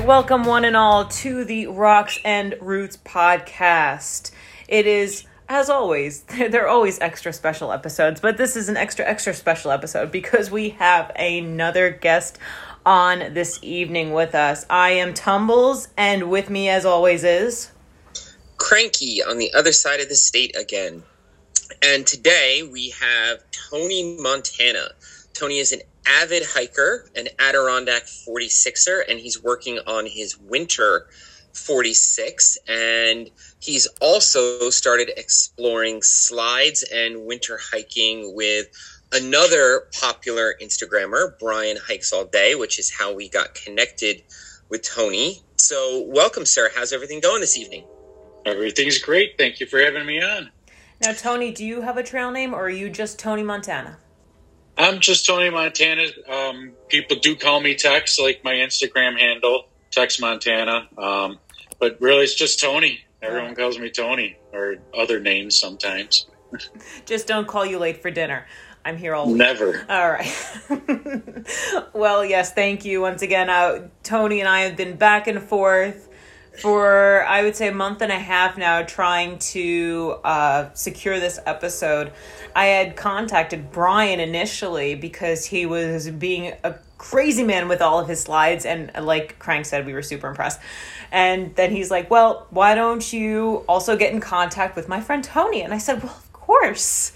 right, welcome one and all to the Rocks and Roots podcast. It is, as always, there are always extra special episodes, but this is an extra, extra special episode because we have another guest on this evening with us. I am Tumbles, and with me, as always, is Cranky on the other side of the state again. And today we have Tony Montana. Tony is an avid hiker, an Adirondack 46er, and he's working on his winter 46. And he's also started exploring slides and winter hiking with another popular Instagrammer, Brian Hikes All Day, which is how we got connected with Tony. So, welcome, sir. How's everything going this evening? Everything's great. Thank you for having me on. now Tony. Do you have a trail name, or are you just Tony Montana? I'm just Tony Montana. Um, people do call me Tex, like my Instagram handle, Tex Montana. Um, but really, it's just Tony. Everyone calls me Tony, or other names sometimes. Just don't call you late for dinner. I'm here all week. Never. All right. well, yes, thank you once again. Uh, Tony and I have been back and forth for, I would say, a month and a half now trying to uh, secure this episode. I had contacted Brian initially because he was being a crazy man with all of his slides. And uh, like Crank said, we were super impressed. And then he's like, Well, why don't you also get in contact with my friend Tony? And I said, Well, of course.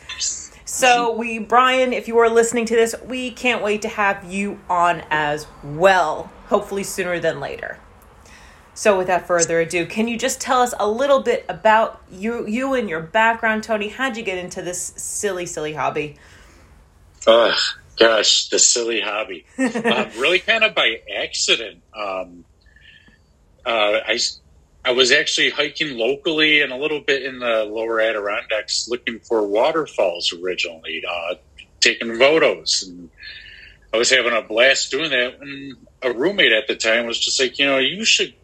So we, Brian, if you are listening to this, we can't wait to have you on as well. Hopefully sooner than later. So without further ado, can you just tell us a little bit about you, you and your background, Tony? How'd you get into this silly, silly hobby? Ugh, gosh, the silly hobby. uh, really kind of by accident. Um, uh, I, I was actually hiking locally and a little bit in the lower Adirondacks looking for waterfalls originally, uh, taking photos. And I was having a blast doing that. And a roommate at the time was just like, you know, you should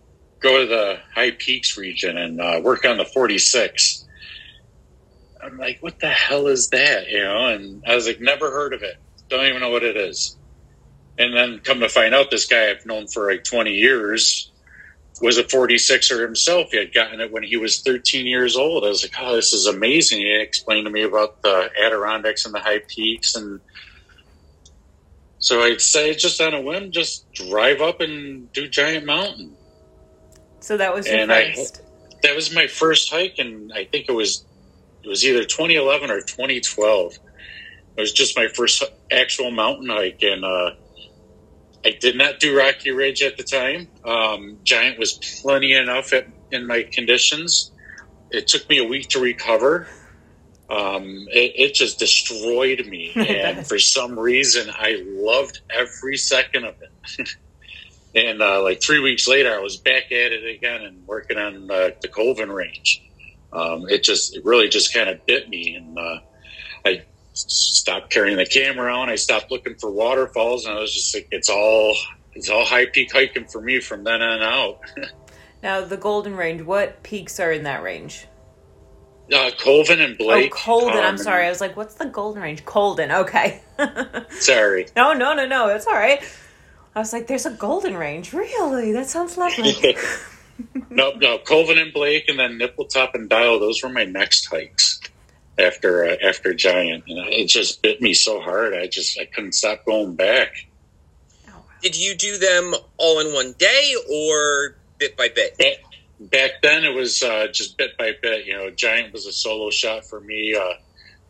go to the High Peaks region and uh, work on the 46. I'm like, what the hell is that? You know, and I was like, never heard of it. Don't even know what it is. And then come to find out, this guy I've known for like 20 years was a 46er himself. He had gotten it when he was 13 years old. I was like, oh, this is amazing. He explained to me about the Adirondacks and the High Peaks. And so I decided just on a whim, just drive up and do Giant Mountain. So that was your And I- first. that was my first hike, and I think it was it was either 2011 or 2012. It was just my first actual mountain hike, and uh, I did not do Rocky Ridge at the time. Um, Giant was plenty enough at, in my conditions. It took me a week to recover. Um, it, it just destroyed me, and for some reason, I loved every second of it. And uh, like three weeks later, I was back at it again and working on uh, the Colvin range. Um, it just, it really just kind of bit me. And uh, I stopped carrying the camera on. I stopped looking for waterfalls. And I was just like, it's all, it's all high peak hiking for me from then on out. Now, the Golden Range, what peaks are in that range? uh, Colvin and Blake. oh, Colden. I'm um, sorry. I was like, what's the Golden Range? Colden. Okay. Sorry. no, no, no, no. That's all right. I was like, there's a Golden Range. Really? That sounds lovely. no, no, Colvin and Blake, and then Nippletop and Dial. Those were my next hikes after uh, after Giant, and it just bit me so hard. I just I couldn't stop going back. Did you do them all in one day or bit by bit? Back, back then, it was uh, just bit by bit. You know, Giant was a solo shot for me. Uh,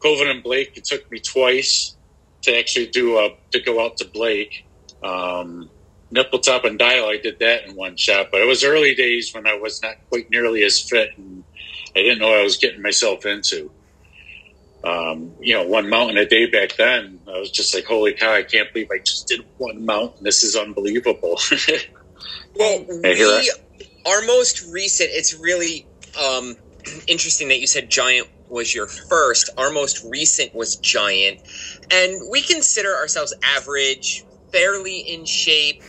Colvin and Blake, it took me twice to actually do uh, to go out to Blake. Um, Nippletop and Dial, I did that in one shot, but it was early days when I was not quite nearly as fit, and I didn't know what I was getting myself into. Um, you know, one mountain a day back then, I was just like, "Holy cow! I can't believe I just did one mountain. This is unbelievable." Well, we, our most recent, it's really um, interesting that you said Giant was your first. Our most recent was Giant. And we consider ourselves average, fairly in shape,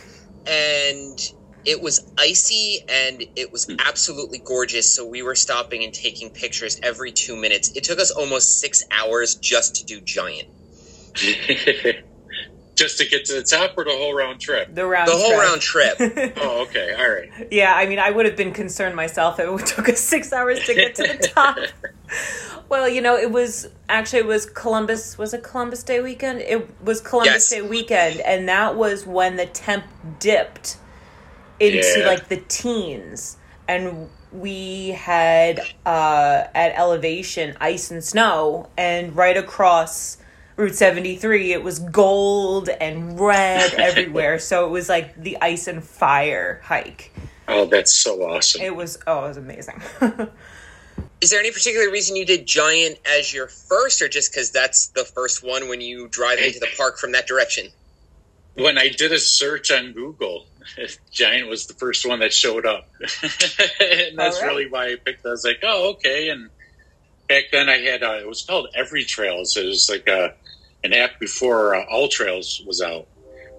and it was icy and it was Hmm. absolutely gorgeous. So we were stopping and taking pictures every two minutes. It took us almost six hours just to do Giant. to Just to get to the top or the whole round trip? The round The whole trip. round trip. Oh, okay. All right. Yeah, I mean, I would have been concerned myself if it took us six hours to get to the top. well, you know, it was actually it was Columbus. Was it Columbus Day weekend? It was Columbus Yes. Day weekend, and that was when the temp dipped into Yeah. like the teens, and we had uh, at elevation ice and snow, and right across. Route 73, it was gold and red everywhere. So it was like the ice and fire hike. Oh, that's so awesome. It was oh, it was amazing. Is there any particular reason you did Giant as your first, or just because that's the first one when you drive into the park from that direction? when I did a search on Google, Giant was the first one that showed up, and that's All right. really why I picked. I was like, oh, okay. And back then, I had uh, it was called Every Trails. It was like a an app before uh, All Trails was out,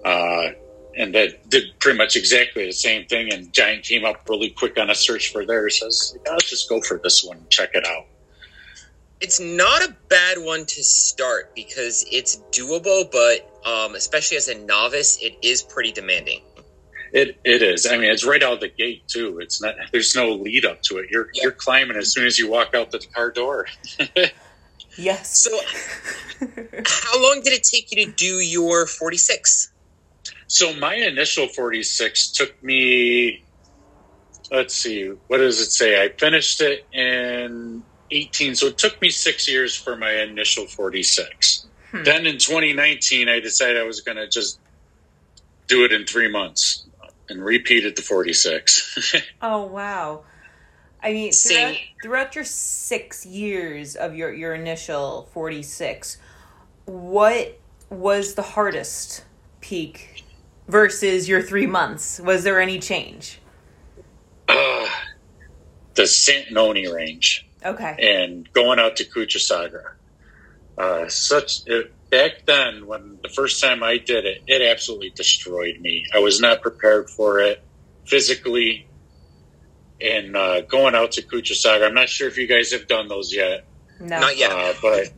uh, and that did pretty much exactly the same thing. And Giant came up really quick on a search for theirs. So I was like, I'll just go for this one, and check it out. It's not a bad one to start because it's doable, but um, especially as a novice, it is pretty demanding. It it is. I mean, it's right out of the gate too. It's not. There's no lead up to it. You're Yeah. you're climbing as soon as you walk out the car door. yes. So, how long did it take you to do your 46? So my initial 46 took me. Let's see. What does it say? I finished it in 18. So it took me six years for my initial 46. Hmm. Then in 2019, I decided I was going to just do it in three months and repeated the 46. oh wow. I mean, throughout, throughout your six years of your your initial forty six, what was the hardest peak versus your three months? Was there any change? uh, the Santanoni range. Okay. and going out to Couchsachraga. Uh, such it, back then, when the first time I did it, it absolutely destroyed me. I was not prepared for it physically. And uh, going out to Couchsachraga, I'm not sure if you guys have done those yet, No. Not yet. uh, but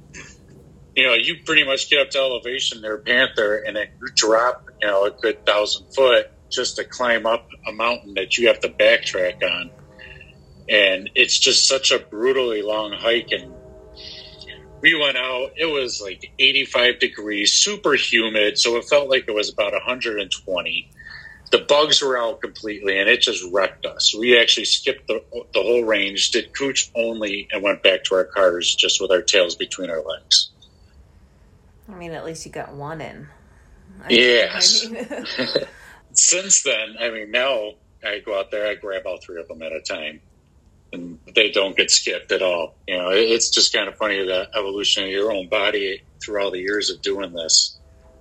you know, you pretty much get up to elevation there, Panther, and then you drop, you know, a good thousand foot just to climb up a mountain that you have to backtrack on. And it's just such a brutally long hike. And we went out, it was like 85 degrees, super humid. So it felt like it was about 120. The bugs were out completely, and it just wrecked us. We actually skipped the, the whole range, did cooch only, and went back to our cars just with our tails between our legs. I mean, at least you got one in. I- Yes. I mean- Since then, I mean, now I go out there, I grab all three of them at a time, and they don't get skipped at all. You know, it's just kind of funny the evolution of your own body through all the years of doing this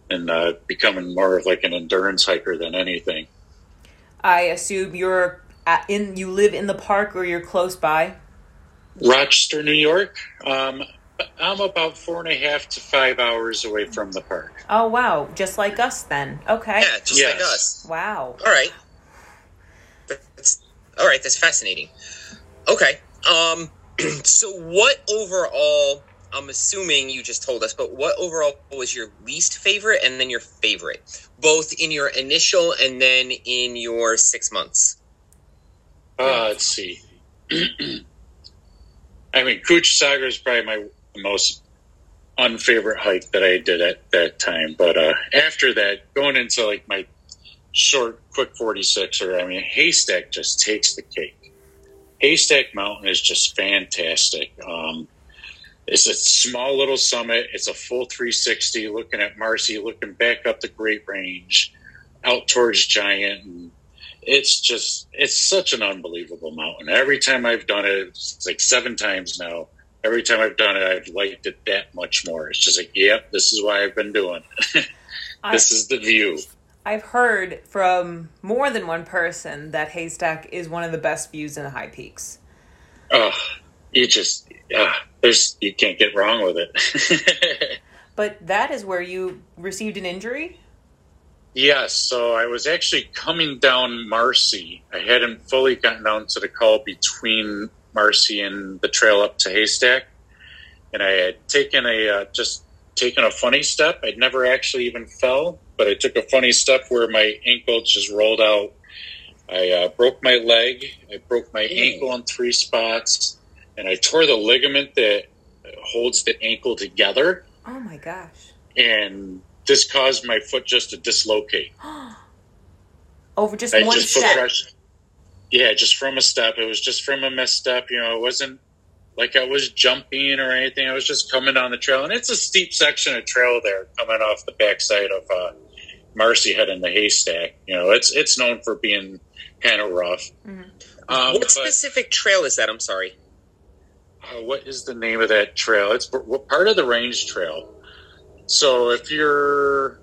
and uh, becoming more of like an endurance hiker than anything. I assume you're at, in. You live in the park, or you're close by. Rochester, New York. Um, I'm about four and a half to five hours away from the park. Oh wow, just like us then. Okay. Yeah, just like us. Wow. All right. That's all right. That's fascinating. Okay. Um. So, what overall? I'm assuming you just told us, but what overall was your least favorite, and then your favorite, both in your initial and then in your six months? Uh, let's see. I mean, Couchsachraga is probably my most unfavorite hike that I did at that time. But uh, after that, going into like my short, quick 46 or I mean, Haystack just takes the cake. Haystack Mountain is just fantastic. Um, it's a small little summit. It's a full 360 looking at Marcy, looking back up the Great Range, out towards Giant, and it's just it's such an unbelievable mountain. Every time I've done it, it's like seven times now. Every time I've done it, I've liked it that much more. It's just like, yep, this is why I've been doing. it. I, this is the view. I've heard from more than one person that Haystack is one of the best views in the high peaks. Oh, you just uh, there's you can't get wrong with it. But that is where you received an injury. Yes, so I was actually coming down Marcy. I hadn't fully gotten down to the call between Marcy and the trail up to Haystack, and I had taken a uh, just taken a funny step. I'd never actually even fell, but I took a funny step where my ankle just rolled out. I uh, broke my leg. I broke my Dang. ankle in three spots, and I tore the ligament that holds the ankle together. Oh my gosh. And this caused my foot just to dislocate. Over just I one just step. pressure. Yeah, just from a step. It was just from a misstep. You know, it wasn't like I was jumping or anything. I was just coming down the trail, and it's a steep section of trail there coming off the backside of uh, Marcy heading the haystack. You know, it's it's known for being kind of rough. Mhm. Um, what but, specific trail is that? I'm sorry. uh, what is the name of that trail? It's part of the range trail. So if you're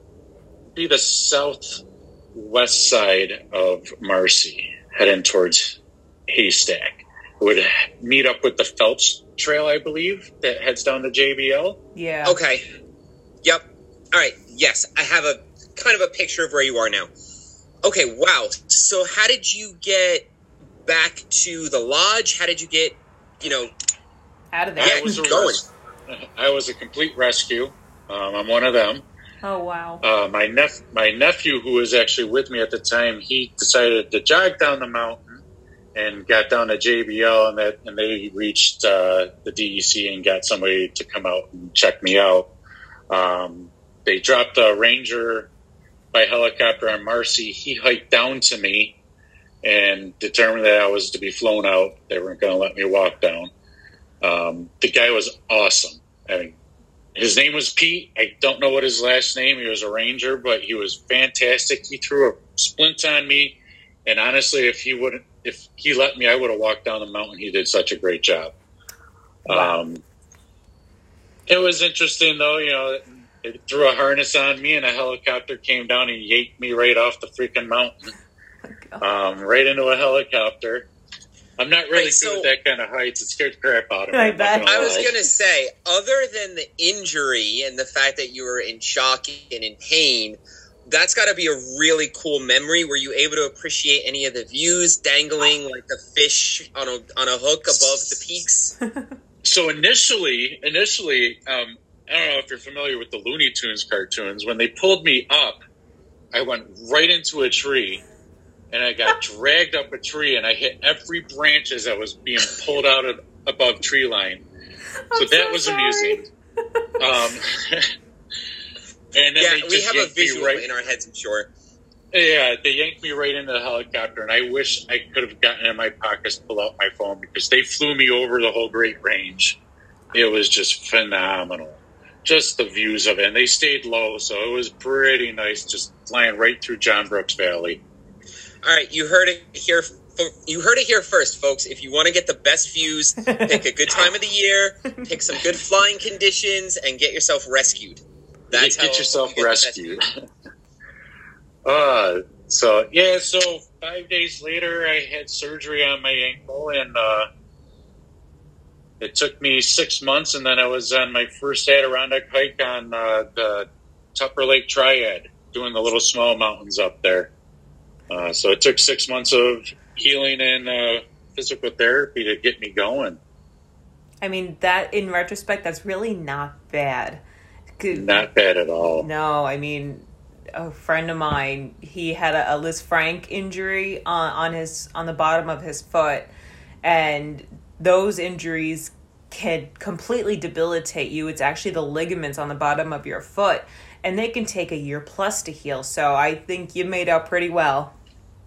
be the southwest side of Marcy, heading towards Haystack, it would meet up with the Phelps Trail, I believe, that heads down to JBL. Yeah. Okay. Yep. All right. Yes, I have a kind of a picture of where you are now. Okay. Wow. So, how did you get back to the lodge? How did you get, you know, Out of there. I was a going. res- I was a complete rescue. Um, I'm one of them. Oh wow. Uh, my nep- my nephew, who was actually with me at the time, he decided to jog down the mountain and got down to JBL, and that and they reached uh, the DEC and got somebody to come out and check me out. Um, they dropped a ranger by helicopter on Marcy. He hiked down to me and determined that I was to be flown out. They weren't going to let me walk down. Um, the guy was awesome. I mean, his name was Pete. I don't know what his last name. He was a ranger, but he was fantastic. He threw a splint on me, and honestly, if he wouldn't, if he let me, I would have walked down the mountain. He did such a great job. Wow. Um, it was interesting though. You know, it threw a harness on me, and a helicopter came down and yanked me right off the freaking mountain, um, right into a helicopter. I'm not really Right, good so- at that kind of heights. It scared the crap out of me. I bet. gonna I was going to say, other than the injury and the fact that you were in shock and in pain, that's got to be a really cool memory. Were you able to appreciate any of the views dangling like the fish on a on a hook above the peaks? So initially, initially, um, I don't know if you're familiar with the Looney Tunes cartoons. When they pulled me up, I went right into a tree, and I got dragged up a tree, and I hit every branch as I was being pulled out of above tree line. So I'm that so was sorry. amusing. Um, and then Yeah, they we have a yanked visual right. in our heads, I'm sure. Yeah, they yanked me right into the helicopter, and I wish I could have gotten in my pockets, pull out my phone because they flew me over the whole Great Range. It was just phenomenal, just the views of it, and they stayed low, so it was pretty nice, just flying right through Johns Brook Valley. All right, you heard it here. You heard it here first, folks. If you want to get the best views, pick a good time of the year, pick some good flying conditions, and get yourself rescued. That's get how yourself you get rescued. uh, so yeah, so five days later, I had surgery on my ankle, and uh, it took me six months, and then I was on my first Adirondack hike on uh, the Tupper Lake Triad, doing the little small mountains up there. Uh, so it took six months of healing and uh, physical therapy to get me going. I mean, that in retrospect, that's really not bad. Not bad at all. No, I mean, a friend of mine, he had a, a Lisfranc injury on, on his on the bottom of his foot, and those injuries can completely debilitate you. It's actually the ligaments on the bottom of your foot, and they can take a year plus to heal. So I think you made out pretty well.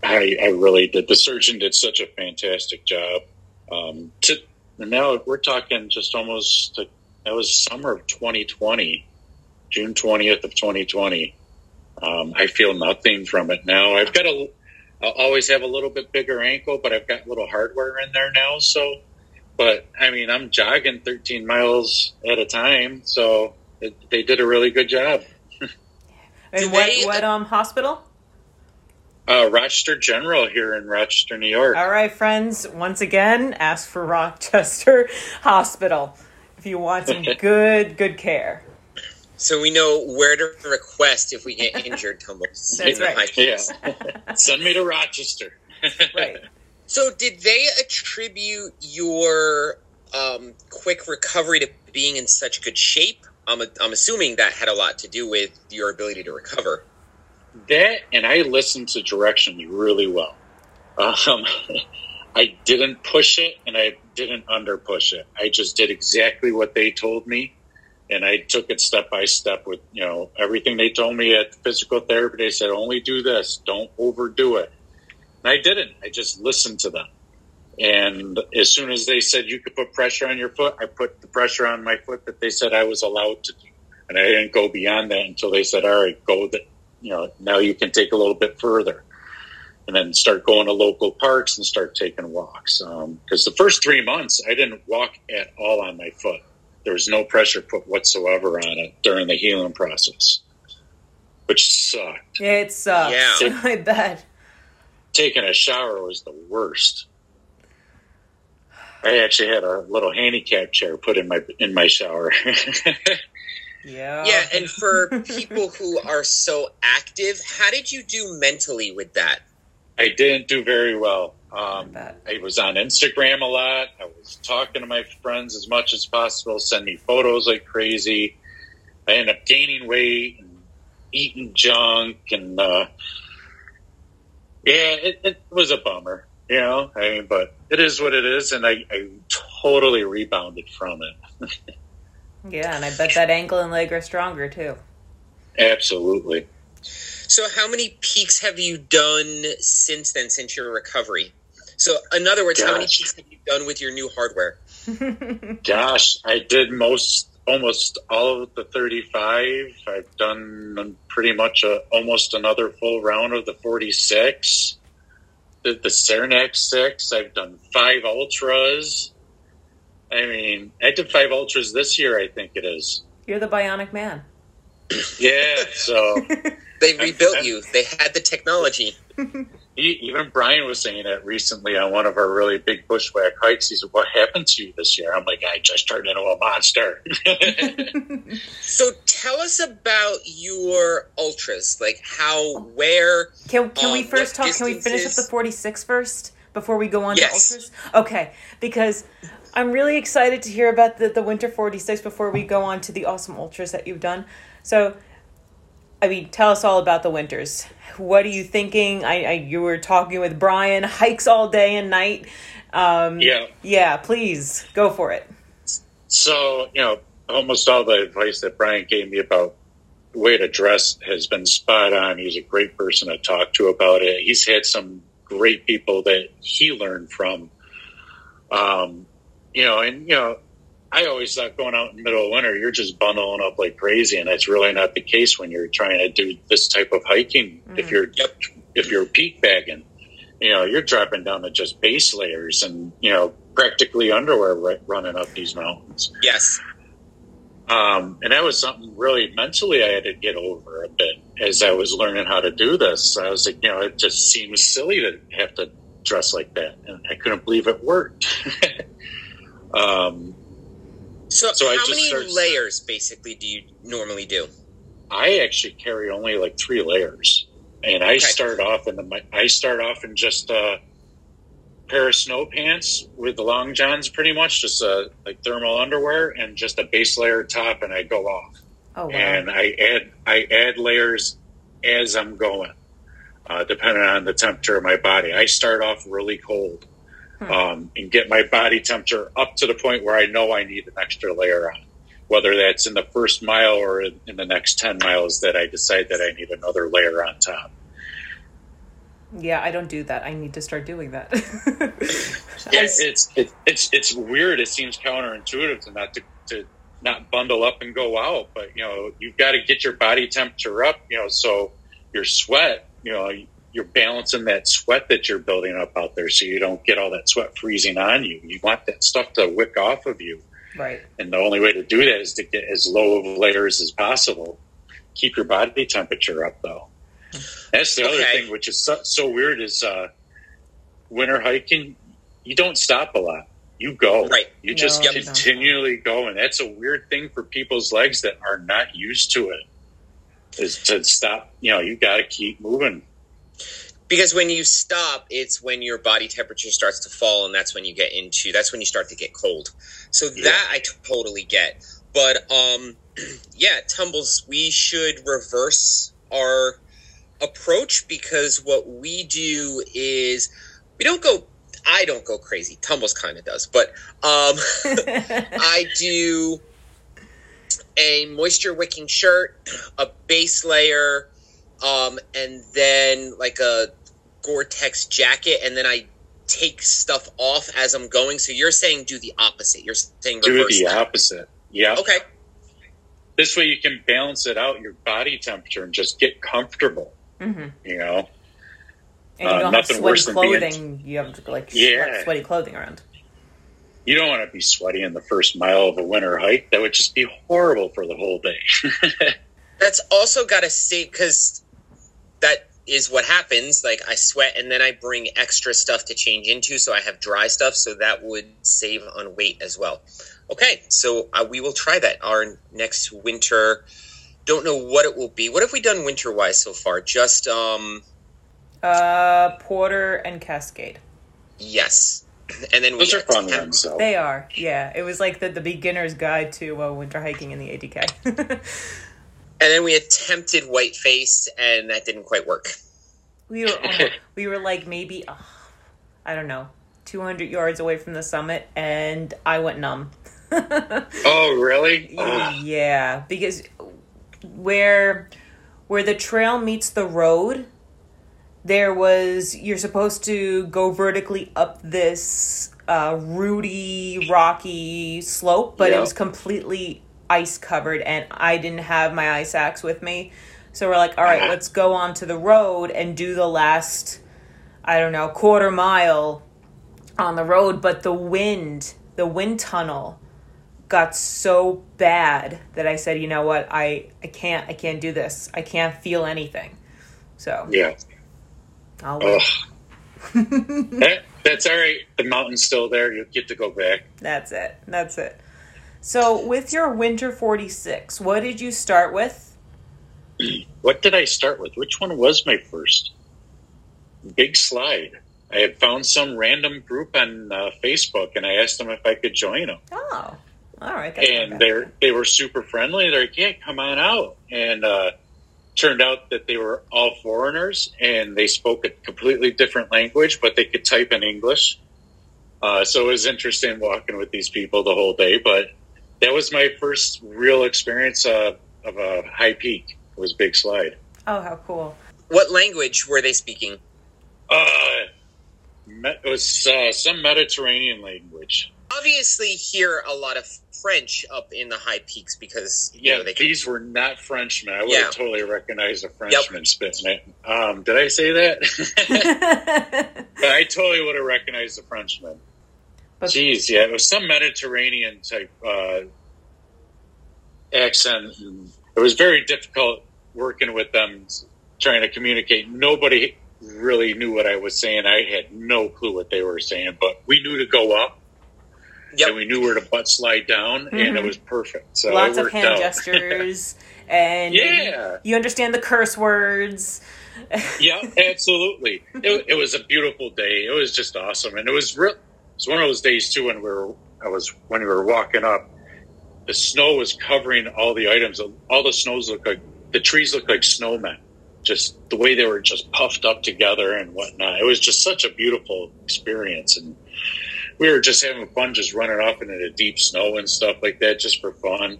I, I really did. The surgeon did such a fantastic job. Um, to, now we're talking just almost, that was summer of 2020, June 20th of 2020. Um, I feel nothing from it now. I've got a, I'll always have a little bit bigger ankle, but I've got little hardware in there now. So, but I mean, I'm jogging 13 miles at a time. So it, they did a really good job. And what they- what um hospital? Uh, Rochester General here in Rochester, New York. All right, friends. Once again, ask for Rochester Hospital if you want some good good care. So we know where to request if we get injured, Tumbles. That's right. Yeah. Send me to Rochester. Right. So did they attribute your um, quick recovery to being in such good shape? I'm, I'm assuming that had a lot to do with your ability to recover. that and I listened to directions really well. Um, I didn't push it and I didn't under push it. I just did exactly what they told me, and I took it step by step with you know everything they told me at physical therapy. They said only do this, don't overdo it. And I didn't. I just listened to them. And as soon as they said you could put pressure on your foot, I put the pressure on my foot that they said I was allowed to do. And I didn't go beyond that until they said, all right, go that, you know, now you can take a little bit further. And then start going to local parks and start taking walks. Because um, the first three months, I didn't walk at all on my foot. There was no pressure put whatsoever on it during the healing process, which sucked. It sucks. Yeah. I bet. Taking a shower was the worst. I actually had a little handicap chair put in my in my shower. yeah. Yeah, and for people who are so active, how did you do mentally with that? I didn't do very well. Um, I was on Instagram a lot. I was talking to my friends as much as possible, send me photos like crazy. I ended up gaining weight and eating junk, and uh, yeah, it, it was a bummer you know, I mean, but it is what it is, and I, I totally rebounded from it. yeah, and I bet that ankle and leg are stronger too. Absolutely. So, how many peaks have you done since then, since your recovery? So, in other words, Gosh. how many peaks have you done with your new hardware? Gosh, I did most, almost all of the 35. I've done pretty much a, almost another full round of the 46 did the Saranac six. I've done five ultras. I mean, I did five ultras this year. I think it is. You're the bionic man. Yeah. So they rebuilt you. They had the technology. even Brian was saying it recently on one of our really big bushwhack hikes. He said, "What happened to you this year?" I'm like, "I just turned into a monster." so tell us about your ultras, like how, where. Can Can um, we first talk? Can we finish up the 46 first before we go on yes. to ultras? Okay, because. I'm really excited to hear about the, the winter 46 before we go on to the awesome ultras that you've done. So, I mean, tell us all about the winters. What are you thinking? I, I you were talking with Brian, hikes all day and night. Um, yeah, yeah. Please go for it. So you know, almost all the advice that Brian gave me about the way to dress has been spot on. He's a great person to talk to about it. He's had some great people that he learned from. Um, you know, and you know, I always thought going out in the middle of winter, you're just bundling up like crazy, and that's really not the case when you're trying to do this type of hiking. Mm. If you're if you're peak bagging, you know, you're dropping down to just base layers and you know practically underwear right, running up these mountains. Yes. Um, and that was something really mentally I had to get over a bit as I was learning how to do this. I was like, you know, it just seems silly to have to dress like that, and I couldn't believe it worked. um, so, so how many start, layers basically do you normally do? I actually carry only like three layers, and I okay. start off in the I start off in just a pair of snow pants with the long johns, pretty much just a like thermal underwear and just a base layer top, and I go off. Oh, wow. And I add I add layers as I'm going, uh, depending on the temperature of my body. I start off really cold hmm. um, and get my body temperature up to the point where I know I need an extra layer on. Whether that's in the first mile or in, in the next 10 miles that I decide that I need another layer on top. Yeah, I don't do that. I need to start doing that. yeah, it's, it's it's it's weird. It seems counterintuitive to not to, to not bundle up and go out, but you know you've got to get your body temperature up. You know, so your sweat. You know, you're balancing that sweat that you're building up out there so you don't get all that sweat freezing on you. You want that stuff to wick off of you. Right. And the only way to do that is to get as low of layers as possible. Keep your body temperature up though. That's the okay. other thing, which is so, so weird is uh, winter hiking. You don't stop a lot. You go. Right. You just no, continually go. And that's a weird thing for people's legs that are not used to it is to stop. You know, you got to keep moving because when you stop it's when your body temperature starts to fall and that's when you get into that's when you start to get cold so yeah. that i totally get but um yeah tumbles we should reverse our approach because what we do is we don't go I don't go crazy. Tumbles kind of does, but um, I do a moisture wicking shirt, a base layer, um, and then like a Gore-Tex jacket, and then I take stuff off as I'm going. So you're saying do the opposite. You're saying Do the that. opposite. Yeah. Okay. This way you can balance it out your body temperature and just get comfortable. hmm You know. And you Uh, don't have nothing sweaty worse than being- clothing. You have like Yeah. sweaty clothing around. You don't want to be sweaty in the first mile of a winter hike. That would just be horrible for the whole day. That's also got to say because that is what happens. Like I sweat and then I bring extra stuff to change into, so I have dry stuff. So that would save on weight as well. Okay, so uh, we will try that our next winter. Don't know what it will be. What have we done winter wise so far? Just um Uh, Porter and Cascade. yes, and then Those we are fun attempt- ones, though. They are. Yeah, it was like the the beginner's guide to uh, winter hiking in the ADK. and then we attempted Whiteface, and that didn't quite work. we were almost, we were like maybe uh, I don't know, two hundred yards away from the summit, and I went numb. oh, really? Ugh. Yeah, because where where the trail meets the road, there was you're supposed to go vertically up this uh, rooty, rocky slope, but it was completely ice covered, and I didn't have my ice axe with me. So we're like, all right, let's go onto the road and do the last, I don't know, quarter mile on the road. But the wind, the wind tunnel, got so bad that I said, you know what, I I can't I can't do this. I can't feel anything. So Yeah. I'll Ugh. That- eh, that's all right. The mountain's still there. You'll get to go back. that's it. That's it. So with your winter forty six, what did you start with? What did I start with? Which one was my first? Big Slide. I had found some random group on uh, Facebook, and I asked them if I could join them. Oh, all right. And they they were super friendly. They're like, "Yeah, come on out." And uh, turned out that they were all foreigners, and they spoke a completely different language, but they could type in English. Uh, so it was interesting walking with these people the whole day. But that was my first real experience uh, of a high peak. It was Big Slide. Oh, how cool. What language were they speaking? Uh, me- it was uh, some Mediterranean language. Obviously, hear a lot of French up in the high peaks because you Yeah, know they can these were not Frenchmen. I would Yeah. have totally recognized a Frenchman spitting it. Um, did I say that? But I totally would have recognized a Frenchman. But- Jeez, yeah, it was some Mediterranean type uh, accent. It was very difficult working with them, trying to communicate. Nobody really knew what I was saying. I had no clue what they were saying, but we knew to go up. Yep. And we knew where to butt slide down, and it Mhm. was perfect. So Lots of hand out. gestures, and Yeah. you understand the curse words. yeah, absolutely. It, it was a beautiful day. It was just awesome, and it was real. It was one of those days too when we were. I was when we were walking up. The snow was covering all the items. All the snows looked like the trees looked like snowmen. Just the way they were just puffed up together and whatnot. It was just such a beautiful experience, and we were just having fun, just running off into the deep snow and stuff like that, just for fun.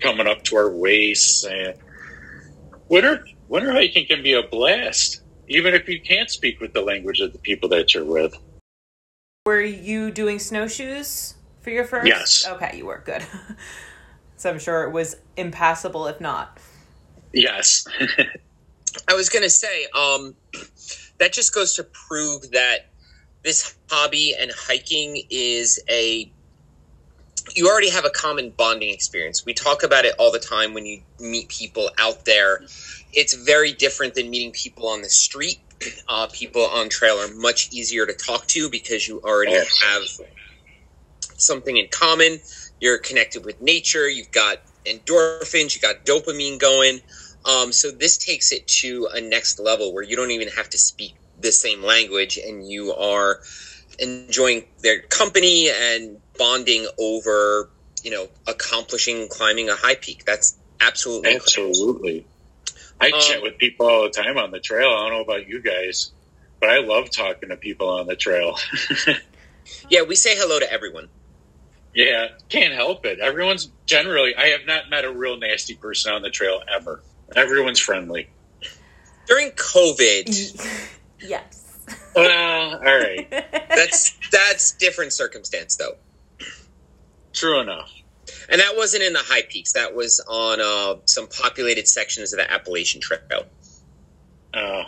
Coming up to our waists and winter winter hiking can be a blast, even if you can't speak with the language of the people that you're with. Were you doing snowshoes for your first? Yes. Okay, you were good. so I'm sure it was impassable if not. Yes, I was going to say, um, that just goes to prove that this hobby and hiking is a. You already have a common bonding experience. We talk about it all the time when you meet people out there. It's very different than meeting people on the street. Uh, people on trail are much easier to talk to because you already have something in common. You're connected with nature. You've got endorphins. You got dopamine going. Um, so this takes it to a next level where you don't even have to speak the same language, and you are enjoying their company and bonding over, you know, accomplishing climbing a high peak. That's absolutely incredible. Absolutely. I Um, chat with people all the time on the trail. I don't know about you guys, but I love talking to people on the trail. Yeah, we say hello to everyone. yeah, can't help it. Everyone's generally. I have not met a real nasty person on the trail ever. Everyone's friendly. During COVID, yes. Well, all right, that's that's different circumstance though. true enough. And that wasn't in the high peaks. That was on uh, some populated sections of the Appalachian Trail. Uh,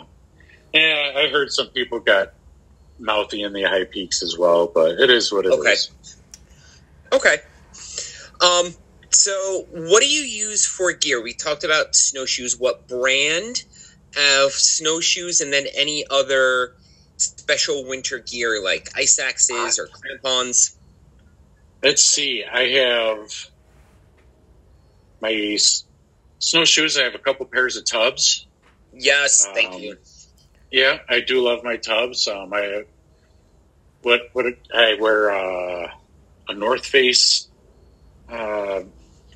yeah, I heard some people got mouthy in the high peaks as well, but it is what it is. Okay. Okay. Um, so, what do you use for gear? We talked about snowshoes. What brand of snowshoes, and then any other special winter gear like ice axes or crampons? Let's see. I have my s- snowshoes. I have a couple pairs of Tubbs. Yes, thank Um, you. Yeah, I do love my Tubbs. Um, I what what I wear uh, a North Face uh,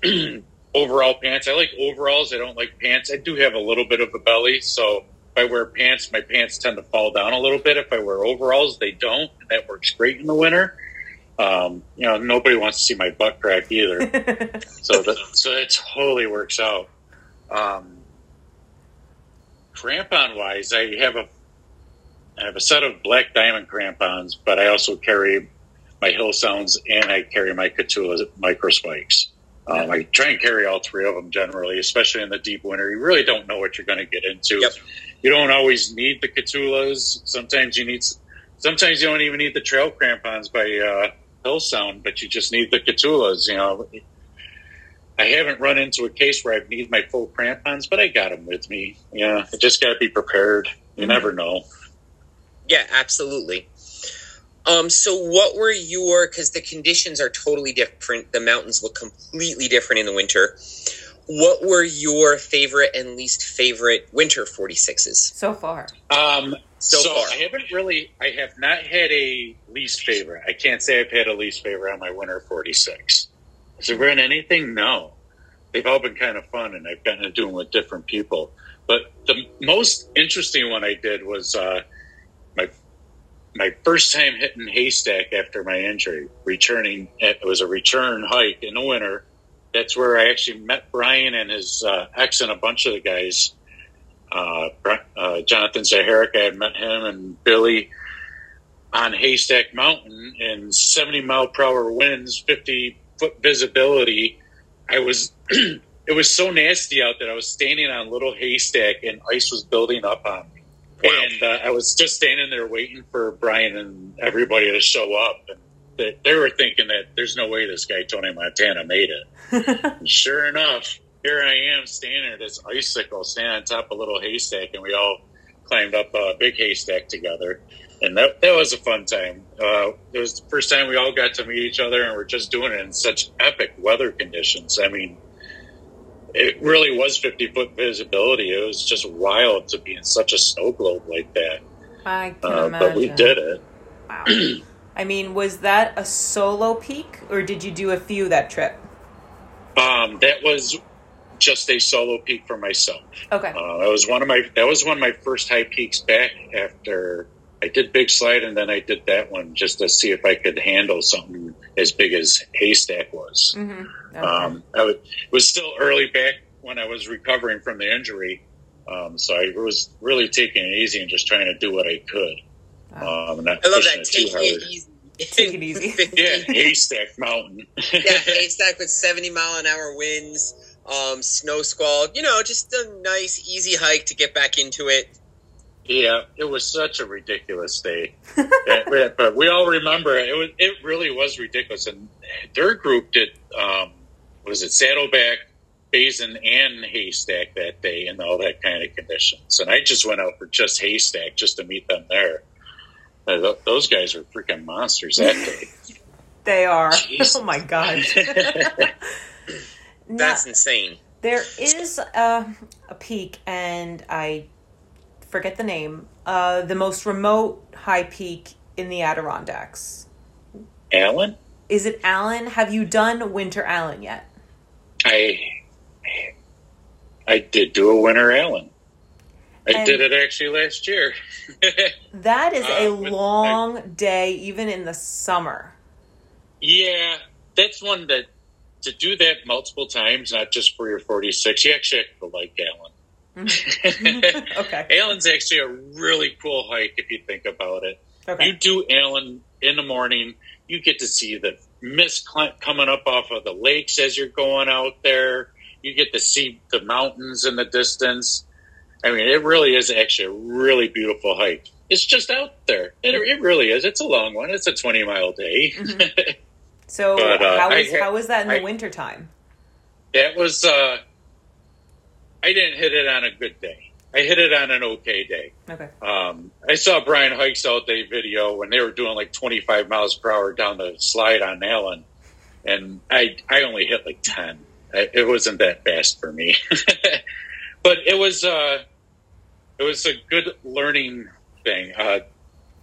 overall pants. I like overalls. I don't like pants. I do have a little bit of a belly, so if I wear pants, my pants tend to fall down a little bit. If I wear overalls, they don't. That works great in the winter. Um, you know, nobody wants to see my butt crack either. so that so it totally works out. Um, crampon wise, I have a I have a set of black diamond crampons, but I also carry my Hillsounds and I carry my Kahtoola micro spikes. Um, I try and carry all three of them generally, especially in the deep winter. You really don't know what you're going to get into. Yep. You don't always need the Kahtoolas. Sometimes you need. Sometimes you don't even need the trail crampons by uh, Hillsound, but you just need the Kahtoolas. You know, I haven't run into a case where I've need my full crampons, but I got them with me. Yeah, I just got to be prepared. You Mhm. never know. Yeah, absolutely. Um, so what were your because the conditions are totally different. The mountains look completely different in the winter. What were your favorite and least favorite winter 46s so far. Um, so, so far? I haven't really. I have not had a least favorite. I can't say I've had a least favorite on my winter forty six. Has there been anything? No. They've all been kind of fun, and I've gotten to do them with different people. But the most interesting one I did was uh, my my first time hitting haystack after my injury. Returning, it was a return hike in the winter. That's where I actually met Brian and his uh, ex and a bunch of the guys uh, uh, Jonathan Zaharik. I had met him and Billy on Haystack Mountain in 70 mile per hour winds, 50 foot visibility. I was, it was so nasty out that I was standing on a little haystack and ice was building up on me. Wow. And uh, I was just standing there waiting for Brian and everybody to show up. And they, they were thinking that there's no way this guy, Tony Montana, made it. Sure enough, here I am standing at this icicle, standing on top of a little haystack, and we all climbed up a big haystack together. And that, that was a fun time. Uh, it was the first time we all got to meet each other, and we're just doing it in such epic weather conditions. I mean, it really was 50 foot visibility. It was just wild to be in such a snow globe like that. I can Uh, imagine. but we did it. Wow. I mean, was that a solo peak, or did you do a few that trip? Um, that was just a solo peak for myself. Okay. Uh, that was one of my that was one of my first high peaks back after I did Big Slide, and then I did that one just to see if I could handle something as big as Haystack was. hmm Okay. Um, I would, it was still early back when I was recovering from the injury, um, so I was really taking it easy and just trying to do what I could. Wow. Um, and not I love pushing that. it too Taking hard. it easy. Take it easy. Yeah, Haystack Mountain. yeah, haystack with 70 mile an hour winds, um, snow squall. You know, just a nice, easy hike to get back into it. Yeah, it was such a ridiculous day. Yeah, but we all remember it. Was it really was ridiculous? And their group did um, was it Saddleback, Basin, and Haystack that day in all that kind of conditions. And I just went out for just Haystack just to meet them there. Uh, those guys are freaking monsters that day. They are. Jeez. Oh my god. Now, That's insane. there is a, a peak, and I forget the name. Uh, the most remote high peak in the Adirondacks. Allen, Is it Allen? Have you done Winter Allen yet? I I did do a Winter Allen. I And- did it actually last year. That is a Uh, long day, even in the summer. yeah, that's one that to do that multiple times, not just for your 46, you actually have to like Allen. Mm-hmm. okay. Allen's actually a really cool hike if you think about it. Okay. You do Allen in the morning, you get to see the mist coming up off of the lakes as you're going out there. You get to see the mountains in the distance. I mean, it really is actually a really beautiful hike. It's just out there. It, it really is. It's a long one. It's a 20 mile day. Mm-hmm. So But, uh, how I is how is that in the I- wintertime? that was, uh, I didn't hit it on a good day. I hit it on an okay day. Okay. Um, I saw Brian Hike's all day video when they were doing like 25 miles per hour down the slide on Allen, and I I only hit like 10. I- It wasn't that fast for me, but it was uh, it was a good learning thing, uh,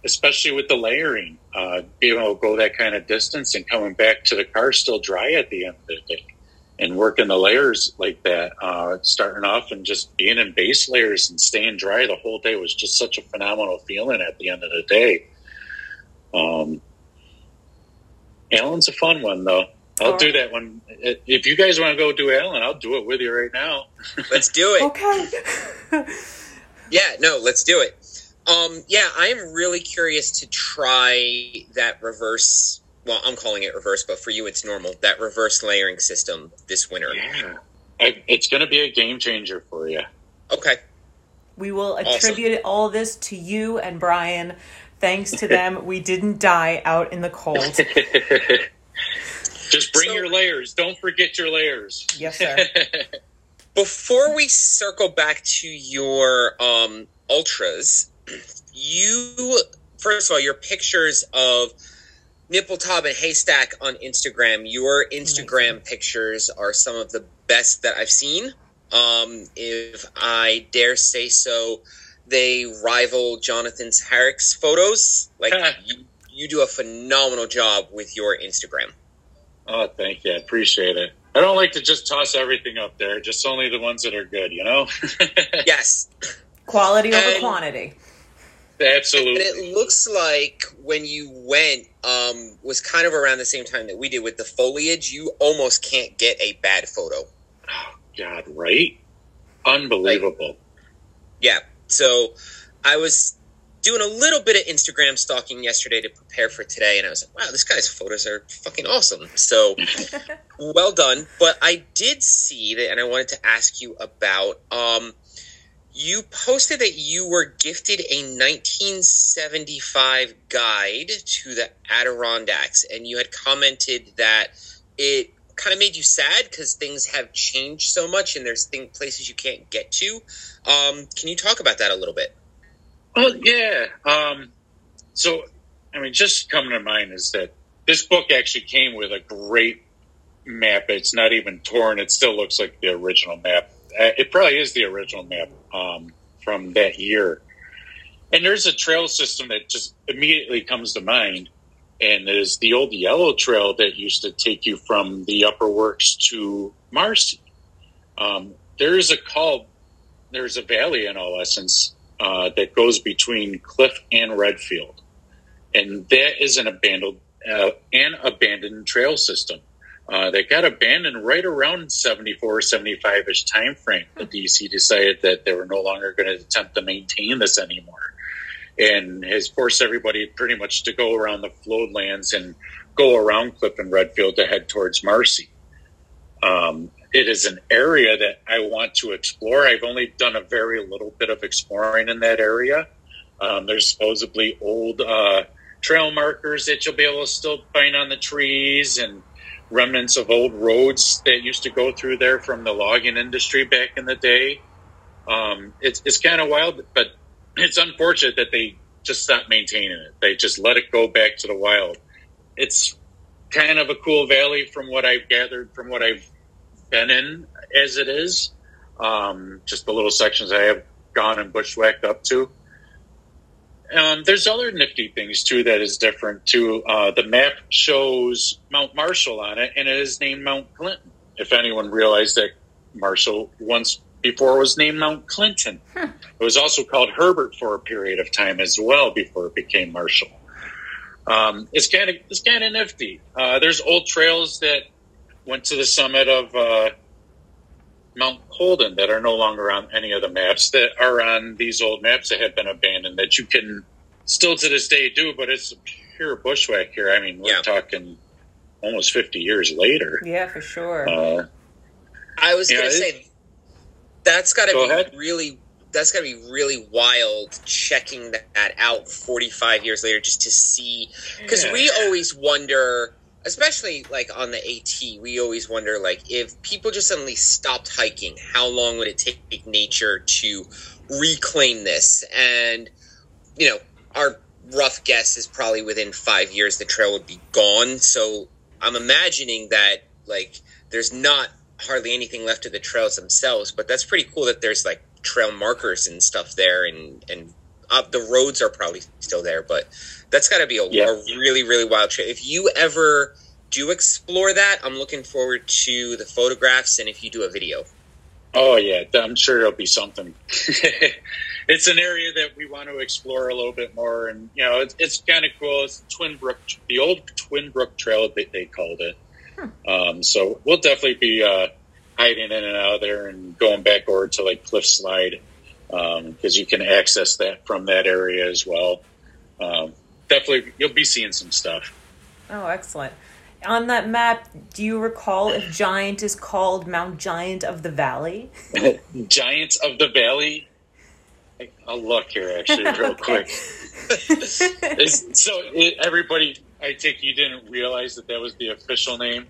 especially with the layering. Uh, being able to go that kind of distance and coming back to the car still dry at the end of the day. And working the layers like that, uh, starting off and just being in base layers and staying dry the whole day was just such a phenomenal feeling at the end of the day. Um, Allen's a fun one though. I'll All do that one. If you guys want to go do Allen, I'll do it with you right now. Let's do it. Okay. Yeah, no, let's do it. Um, yeah, I am really curious to try that reverse. Well, I'm calling it reverse, but for you, it's normal. That reverse layering system this winter. Yeah, it's going to be a game changer for you. Okay. we will Awesome. attribute all this to you and Brian. Thanks to them, we didn't die out in the cold. Just bring So- your layers. Don't forget your layers. Yes, sir. Before we circle back to your um, ultras, you first of all, your pictures of Nipple Top and Haystack on Instagram. Your Instagram pictures are some of the best that I've seen. Um, if I dare say so, they rival jonathan's Herrick's photos. Like you, you do a phenomenal job with your Instagram. Oh, thank you. I appreciate it. I don't like to just toss everything up there, just only the ones that are good, you know? Yes, Quality over And- quantity. And Absolutely. it looks like when you went um, was kind of around the same time that we did with the foliage. You almost can't get a bad photo. Oh, God, right? Unbelievable. Yeah. So I was doing a little bit of Instagram stalking yesterday to prepare for today, and I was like, wow, this guy's photos are fucking awesome. So well done. But I did see that, and I wanted to ask you about. Um, you posted that you were gifted a 1975 guide to the Adirondacks, and you had commented that it kind of made you sad because things have changed so much, and there's thing, places you can't get to. Um, can you talk about that a little bit? Well, yeah. Um, so, I mean, just coming to mind is that this book actually came with a great map. It's not even torn. It still looks like the original map. Uh, It probably is the original map um, from that year. And there's a trail system that just immediately comes to mind. And it is the old yellow trail that used to take you from the upper works to Marcy. Um, there is a call, there's a valley in all essence uh, that goes between Cliff and Redfield, and that is an abandoned uh, an abandoned trail system uh, that got abandoned right around 74 75 ish time frame. The DC decided that they were no longer going to attempt to maintain this anymore, and has forced everybody pretty much to go around the Flowed Lands and go around Cliff and Redfield to head towards Marcy. Um, it is an area that I want to explore. I've only done a very little bit of exploring in that area. Um, there's supposedly old uh, trail markers that you'll be able to still find on the trees and remnants of old roads that used to go through there from the logging industry back in the day. Um, it's it's kind of wild, but it's unfortunate that they just stopped maintaining it. They just let it go back to the wild. It's kind of a cool valley from what I've gathered, from what I've been in as it is. Um, just the little sections I have gone and bushwhacked up to. Um, there's other nifty things too that is different too. Uh, the map shows Mount Marshall on it, and it is named Mount Clinton. If anyone realized that Marshall once before was named Mount Clinton, It was also called Herbert for a period of time as well before it became Marshall. Um, it's kind of it's kind of nifty. Uh, there's old trails that went to the summit of uh, Mount Holden that are no longer on any of the maps that are on these old maps that have been abandoned that you can still to this day do, but it's pure bushwhack here. I mean, we're Yeah. talking almost 50 years later. Yeah, for sure. Uh, I was Yeah, gonna say that's got to Go be ahead. really that's got to be really wild checking that out 45 years later just to see because Yeah. we always wonder especially like on the AT we always wonder like if people just suddenly stopped hiking how long would it take nature to reclaim this? And you know our rough guess is probably within 5 years the trail would be gone. So I'm imagining that like there's not hardly anything left of the trails themselves, but that's pretty cool that there's like trail markers and stuff there, and and uh, the roads are probably still there, but that's got to be a, Yeah. a really really wild trip. If you ever do explore that, I'm looking forward to the photographs and if you do a video. Oh yeah, I'm sure it'll be something. it's an area that we want to explore a little bit more, and you know, it's, it's kind of cool. It's Twin Brook, the old Twin Brook Trail, they, they called it. Um, so we'll definitely be uh, hiding in and out of there and going back over to like Cliff Slide because you can access that from that area as well. Um, definitely, you'll be seeing some stuff. Oh, excellent. On that map, do you recall if Giant is called Mount Giant of the Valley? Giants of the Valley. I'll look here actually real quick. So everybody, I take you didn't realize that that was the official name.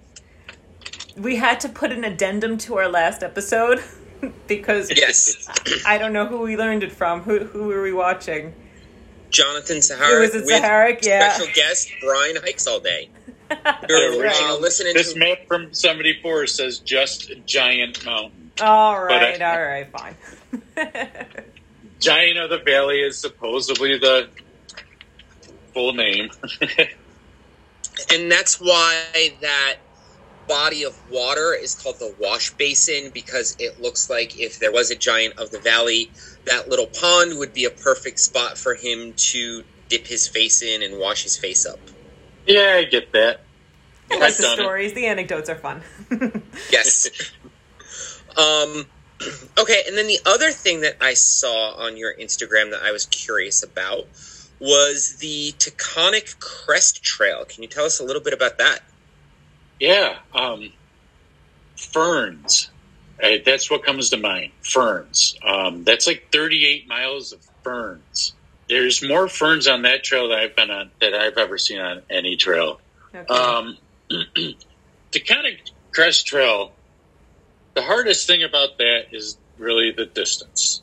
we had to put an addendum to our last episode because Yes, I don't know who we learned it from. Who who were we watching? Jonathan Sahara Was it with Saharic? Yeah. special guest Brian Hikes all day. That's Your Yeah, original right. listening This to map from 74 says just Giant Mountain. All right, I, all right, fine. Giant of the Valley is supposedly the full name. and that's why that body of water is called the wash basin because it looks like if there was a giant of the valley that little pond would be a perfect spot for him to dip his face in and wash his face up yeah, I get that. I I've like the done it. stories. The anecdotes are fun. yes um okay and then the other thing that i saw on your instagram that i was curious about was the taconic crest trail can you tell us a little bit about that Yeah, um, ferns. Uh, that's what comes to mind. Ferns. Um, that's like 38 miles of ferns. There's more ferns on that trail that I've been on that I've ever seen on any trail. Okay. Um, the Taconic crest trail, the hardest thing about that is really the distance,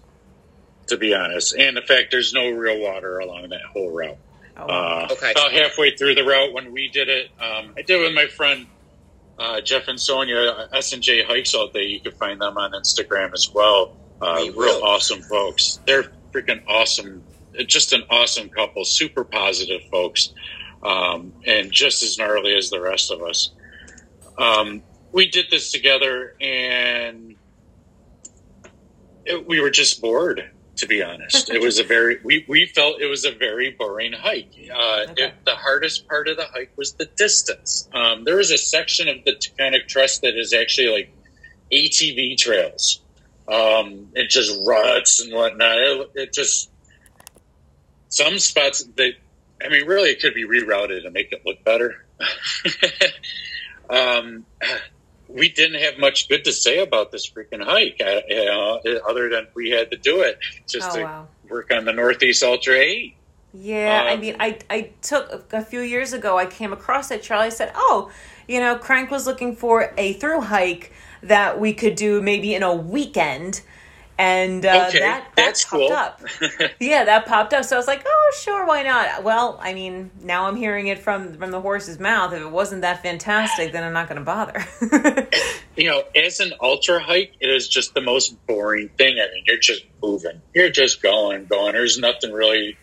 to be honest, and the fact there's no real water along that whole route. oh, Uh, Okay. About halfway through the route when we did it, um, I did it with my friend uh, Jeff and Sonia, S and J Hikes all day. You can find them on Instagram as well. Uh, We real awesome folks. They're freaking awesome. Just an awesome couple. Super positive folks, um, and just as gnarly as the rest of us. Um, we did this together, and it, we were just bored. To be honest, it was a very we, we felt it was a very boring hike. Uh, Okay. it, the hardest part of the hike was the distance. Um, there is a section of the Taconic Crest that is actually like ATV trails. Um, it just ruts and whatnot. It, it just some spots that I mean, really, it could be rerouted to make it look better. um, we didn't have much good to say about this freaking hike, uh, you know, other than we had to do it just oh to wow. work on the Northeast Ultra Eight. Yeah, I Um, mean, I I took a few years ago. I came across it. Charlie said, "Oh, you know, Crank was looking for a through hike that we could do maybe in a weekend." And uh, Okay, that that that's popped cool. up. Yeah, that popped up. So I was like, "Oh, sure, why not?" Well, I mean, now I'm hearing it from from the horse's mouth. If it wasn't that fantastic, then I'm not going to bother. you know, as an ultra hike, it is just the most boring thing. I mean, you're just moving, you're just going, going. There's nothing really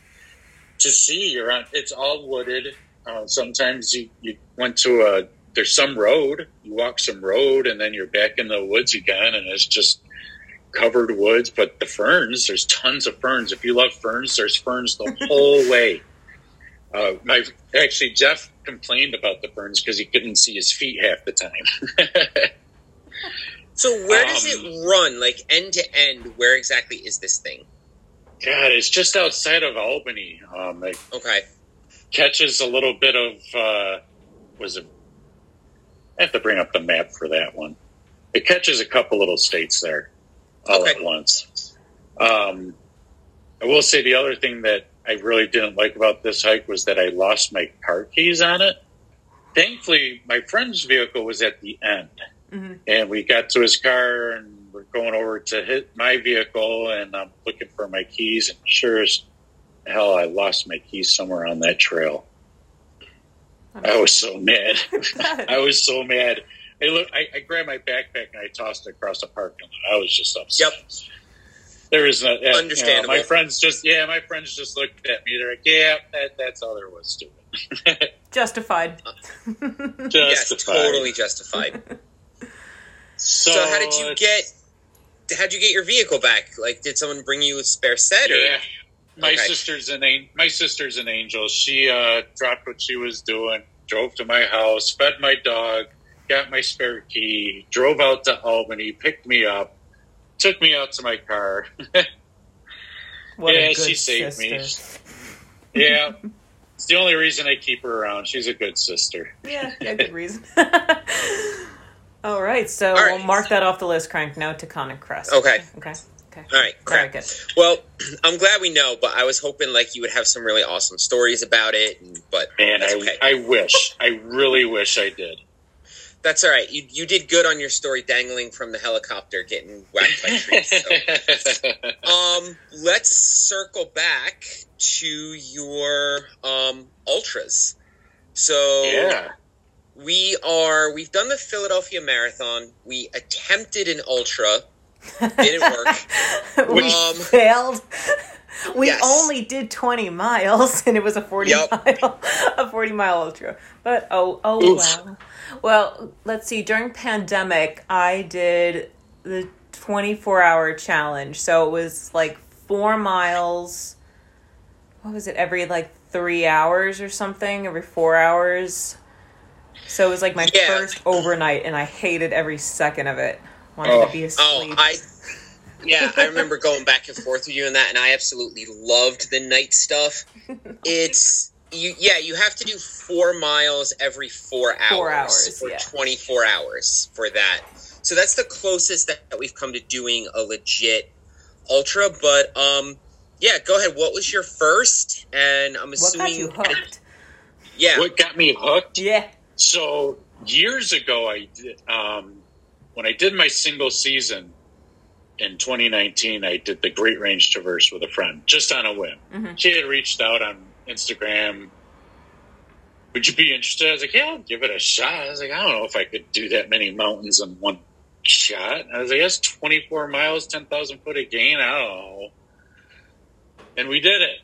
to see. You're on. It's all wooded. Uh, sometimes you you went to a there's some road. You walk some road, and then you're back in the woods again, and it's just covered woods, but the ferns, there's tons of ferns. If you love ferns, there's ferns the whole way. Uh, my actually Jeff complained about the ferns because he couldn't see his feet half the time. So where does Um, it run? Like end to end, where exactly is this thing? God, it's just outside of Albany. Um, Okay. catches a little bit of uh, was it? I have to bring up the map for that one. It catches a couple little states there all Okay. at once. Um, I will say the other thing that I really didn't like about this hike was that I lost my car keys on it. Thankfully, my friend's vehicle was at the end, Mhm. and we got to his car and we're going over to hit my vehicle, and I'm looking for my keys, and sure as hell, I lost my keys somewhere on that trail. I was so mad. I was so mad. I look. I, I grabbed my backpack and I tossed it across the parking lot. I was just upset. Yep. There is no. yeah, Understandable. You know, my friends just yeah. My friends just looked at me. They're like, yeah, that, that's all there was to it. Justified. Yes, totally justified. So, So how did you get? How'd you get your vehicle back? Like, did someone bring you a spare set? Or? Yeah. My Okay. sister's an an- my sister's an angel. She uh, dropped what she was doing, drove to my house, fed my dog, got my spare key, drove out to Albany, picked me up, took me out to my car. What Yeah, a good she saved me. yeah, it's the only reason I keep her around. She's a good sister. Yeah, yeah, good reason. All right, so All right. we'll mark that off the list. Crank now Taconic Crest. Okay. Okay. Okay. All right. Very Crap. good. Well, I'm glad we know, but I was hoping like you would have some really awesome stories about it. But Man, that's I, okay. I wish. I really wish I did. That's all right. You you did good on your story, dangling from the helicopter, getting whacked by trees. So. um, let's circle back to your um ultras. So yeah. we are we've done the Philadelphia Marathon. We attempted an ultra. Didn't work. we Um, failed. We yes. only did 20 miles, and it was a 40 Yep. mile, a 40 mile ultra. But oh, oh Oof. well. Well, let's see. During pandemic, I did the 24 hour challenge. So it was like four miles. What was it? Every like three hours or something. Every four hours. So it was like my Yeah. first overnight, and I hated every second of it. Wanted Oh. to be Oh, asleep. I yeah, I remember going back and forth with you on that, and I absolutely loved the night stuff. It's you, yeah, you have to do four miles every four hours, Four hours, for yeah. twenty four hours for that. So that's the closest that we've come to doing a legit ultra. But um, yeah, go ahead. What was your first? And I'm what assuming, got you hooked? yeah, What got me hooked? Yeah. So years ago, I did, um, when I did my single season in 2019, I did the Great Range Traverse with a friend, just on a whim. Mhm. She had reached out on Instagram. Would you be interested? I was like, yeah, I'll give it a shot. I was like, I don't know if I could do that many mountains in one shot. I was like, that's 24 miles, 10,000 foot of gain. I don't know. And we did it.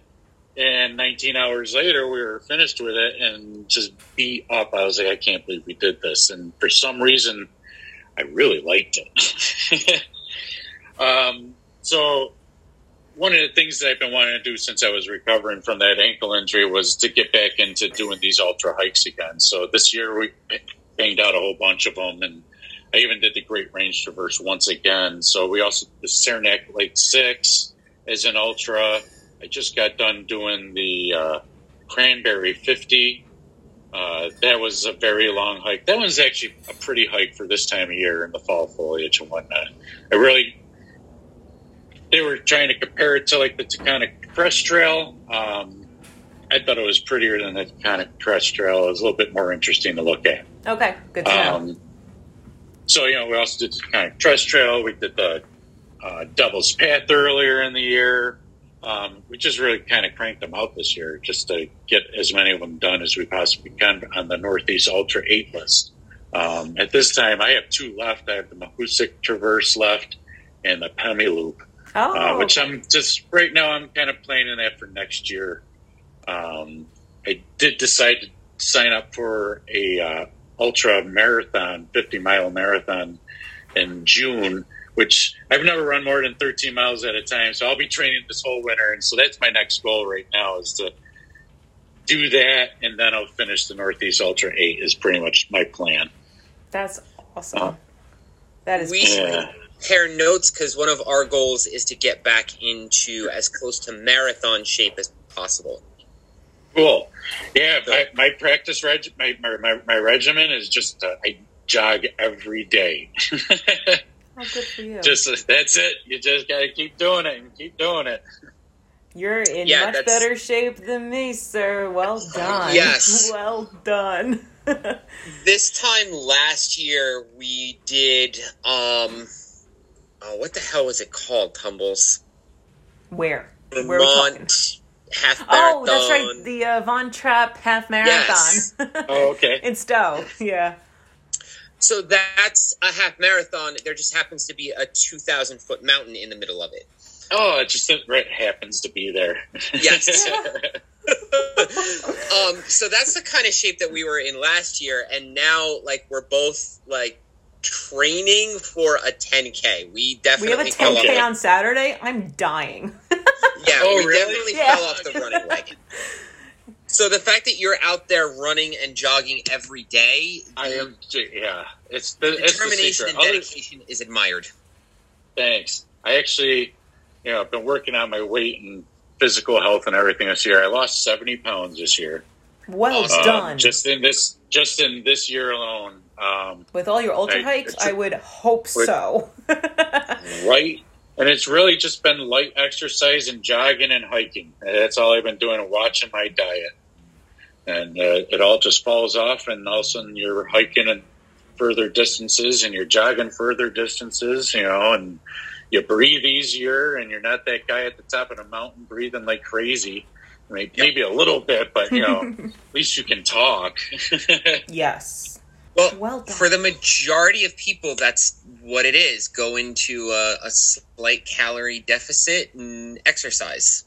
And 19 hours later, we were finished with it and just beat up. I was like, I can't believe we did this. And for some reason, I really liked it. um, so, one of the things that I've been wanting to do since I was recovering from that ankle injury was to get back into doing these ultra hikes again. So, this year we banged out a whole bunch of them. And I even did the Great Range Traverse once again. So, we also the Saranac Lake 6 as an ultra. I just got done doing the uh, Cranberry 50. Uh, that was a very long hike. That one's actually a pretty hike for this time of year in the fall foliage and whatnot. I really, they were trying to compare it to like the Taconic Crest Trail. Um, I thought it was prettier than the Taconic Crest Trail. It was a little bit more interesting to look at. Okay. Good to know. Um, so you know, we also did the Taconic Crest Trail. We did the uh, Devil's Path earlier in the year. Um, we just really kind of cranked them out this year just to get as many of them done as we possibly can on the Northeast Ultra Eight list. Um, at this time, I have two left. I have the Mahoosuc Traverse left and the Pemi Loop, oh. uh, which I'm just right now. I'm kind of planning that for next year. Um, I did decide to sign up for a uh, ultra marathon, 50 mile marathon in June, which I've never run more than 13 miles at a time. So I'll be training this whole winter, and so that's my next goal right now is to do that, and then I'll finish the Northeast Ultra Eight. Is pretty much my plan. That's awesome. Uh, that is we. Yeah. Compare notes because one of our goals is to get back into as close to marathon shape as possible. Cool. Yeah, my, my practice reg my, my, my, my regimen is just uh, I jog every day. Oh, good for you. just that's it. You just got to keep doing it and keep doing it. You're in Yeah, much that's- better shape than me, sir. Well done. Yes. Well done. This time last year we did um oh, what the hell was it called, Tumbles? Where? Where are we talking? Half marathon. Oh, that's right. The uh, Von Trapp half marathon. Yes. Oh, okay. in Stowe. Yeah. So that's a half marathon. There just happens to be a 2,000 foot mountain in the middle of it. Oh, it just it happens to be there. Yes. um, so that's the kind of shape that we were in last year, and now like we're both like training for a 10k. We definitely We have a 10K on Saturday. I'm dying. Yeah, Oh, we really? definitely Yeah. fell off the running wagon. So the fact that you're out there running and jogging every day, I am. Yeah, it's the it's the determination secret. and Other- dedication is admired. Thanks. I actually, you know, I've been working on my weight and physical health and everything this year. I lost seventy pounds this year. Well Um, done. just in this, just in this year alone. Um, With all your ultra I- hikes, it's a- I would hope With- so. right, and it's really just been light exercise and jogging and hiking. That's all I've been doing and watching my diet. And uh, it all just falls off, and all of a sudden you're hiking and further distances, and you're jogging further distances, you know, and you breathe easier, and you're not that guy at the top of the mountain breathing like crazy. I mean, maybe a little bit, but you know, at least you can talk. yes. Well, Well done. for the majority of people, that's what it is. Go into a, a slight calorie deficit and exercise.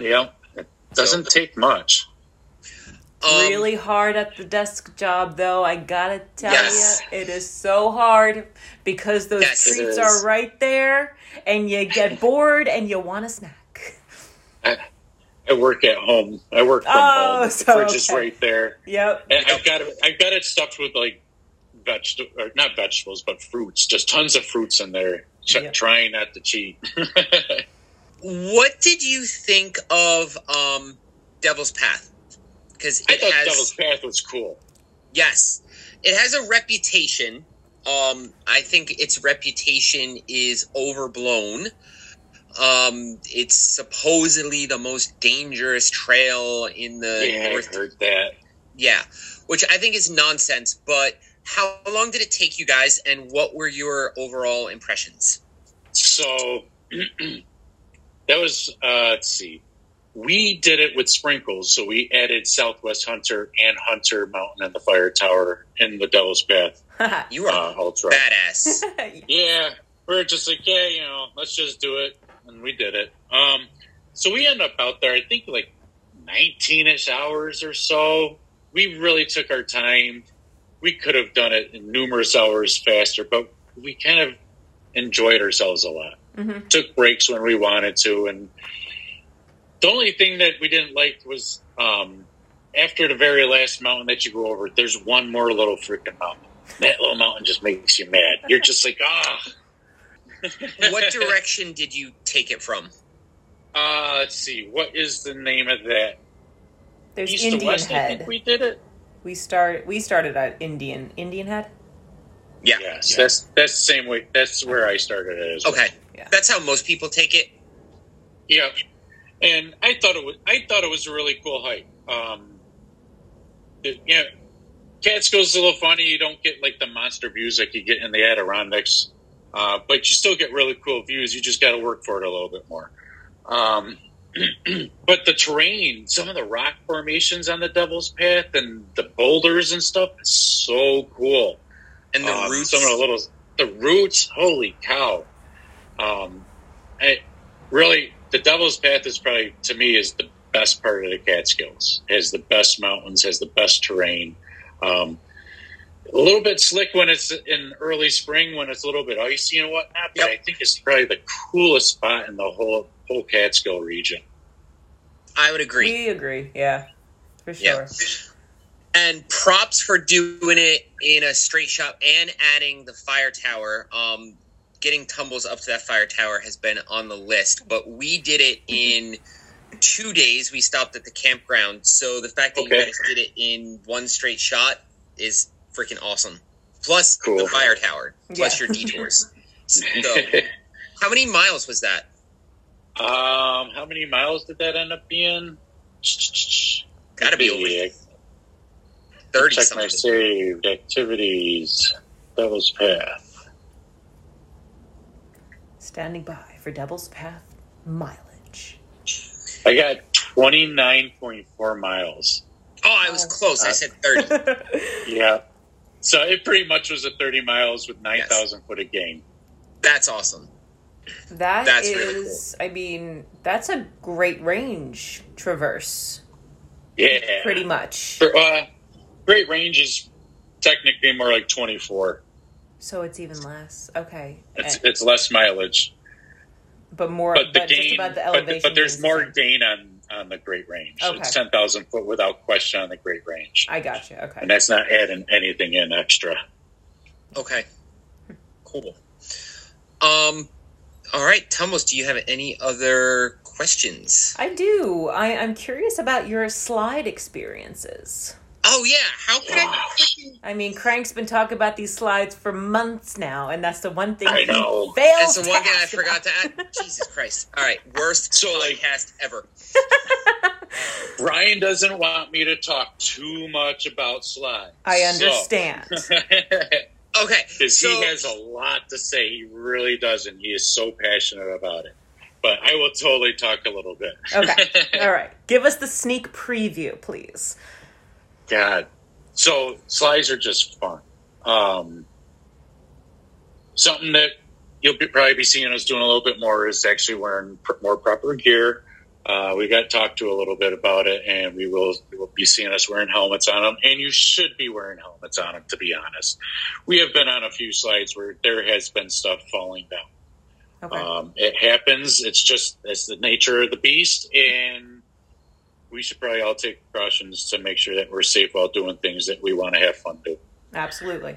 yeah, it doesn't take much. Um, really hard at the desk job, though. I gotta tell Yes. you, it is so hard because those Yes, treats are right there, and you get bored and you want a snack. I, I work at home. I work from Oh, home. so the fridge is right there. Yep. And I've got it. I've got it stuffed with like vegetable, or not vegetables, but fruits. Just tons of fruits in there. Ch- Yeah. Trying not to cheat. What did you think of um, Devil's Path? Because I thought has Devil's Path was cool. yes, it has a reputation. Um, I think its reputation is overblown. Um, it's supposedly the most dangerous trail in the yeah, North I heard that. Yeah, which I think is nonsense. But how long did it take you guys, and what were your overall impressions? So that was uh, let's see. We did it with sprinkles, so we added Southwest Hunter and Hunter Mountain and the Fire Tower in the Devil's Path You are uh, Ultra. badass. Yeah, we are just like, yeah, you know, let's just do it, and we did it. Um, so we end up out there, I think, like nineteen-ish hours or so. We really took our time. We could have done it in numerous hours faster, but we kind of enjoyed ourselves a lot. Mhm. Took breaks when we wanted to, and the only thing that we didn't like was um, after the very last mountain that you go over. There's one more little freaking mountain. That little mountain just makes you mad. You're just like, ah. What direction did you take it from? Uh, let's see. What is the name of that? There's East Indian West, I think Head. we did it. We start. We started at Indian Indian Head. Yeah. Yes, Yeah. that's that's the same way. That's where I started it. As well. Okay. Yeah. That's how most people take it. Yeah, and I thought it was. I thought it was a really cool hike. Um, it, yeah, Catskill's is a little funny. You don't get like the monster views like you get in the Adirondacks, uh, but you still get really cool views. You just got to work for it a little bit more. Um, but the terrain, some of the rock formations on the Devil's Path and the boulders and stuff is so cool. And the Um, roots. Some of the little the roots. Holy cow! Um, I, really, the Devil's Path is probably to me is the best part of the Catskills. Has the best mountains, has the best terrain. Um, a little bit slick when it's in early spring when it's a little bit icy and whatnot. But Yep. I think it's probably the coolest spot in the whole whole Catskill region. I would agree. We agree. Yeah, for Yeah. sure. and props for doing it in a straight shot and adding the fire tower. Um, getting tumbles up to that fire tower has been on the list, but we did it in two days. We stopped at the campground, so the fact that Okay. you guys did it in one straight shot is freaking awesome. Plus Cool. the fire tower, plus Yeah. your detours. So, how many miles was that? um, how many miles did that end up being? Gotta be over Yeah, thirty Check my saved activities. Devil's Path. Standing by for Devil's Path mileage. I got twenty nine point four miles. Oh, I was close. I said thirty. Yeah. So it pretty much was a thirty miles with nine thousand foot of gain. That's awesome. That That's is, really I mean, that's a great range traverse, Yeah. pretty much. For, uh, Great Range is technically more like twenty four. So it's even less. Okay, It's it's less mileage, but more. but the but just gain, about the but, elevation. but there's more gain on on the Great Range. Okay. It's ten thousand foot without question on the Great Range, I got you. Okay. and that's not adding anything in extra. Okay. Cool. Um all right, Tumbles, do you have any other questions? I do. I, I'm curious about your slide experiences. Oh yeah, how could I freaking I mean, Crank's been talking about these slides for months now, and that's the one thing I know. fails That's the one thing I forgot to about. add. Jesus Christ. All right, worst So, like- podcast ever. Brian doesn't want me to talk too much about slides. I understand. Okay. Because So he has a lot to say. He really does, and he is so passionate about it. But I will totally talk a little bit. Okay. All right. Give us the sneak preview, please. God. So slides are just fun. Um, something that you'll be, probably be seeing us doing a little bit more is actually wearing pr- more proper gear. Uh, we got talked to a little bit about it, and we will, we will be seeing us wearing helmets on them. And you should be wearing helmets on them, to be honest. We have been on a few slides where there has been stuff falling down. Okay. Um, it happens. It's just it's the nature of the beast, and we should probably all take precautions to make sure that we're safe while doing things that we want to have fun doing. Absolutely.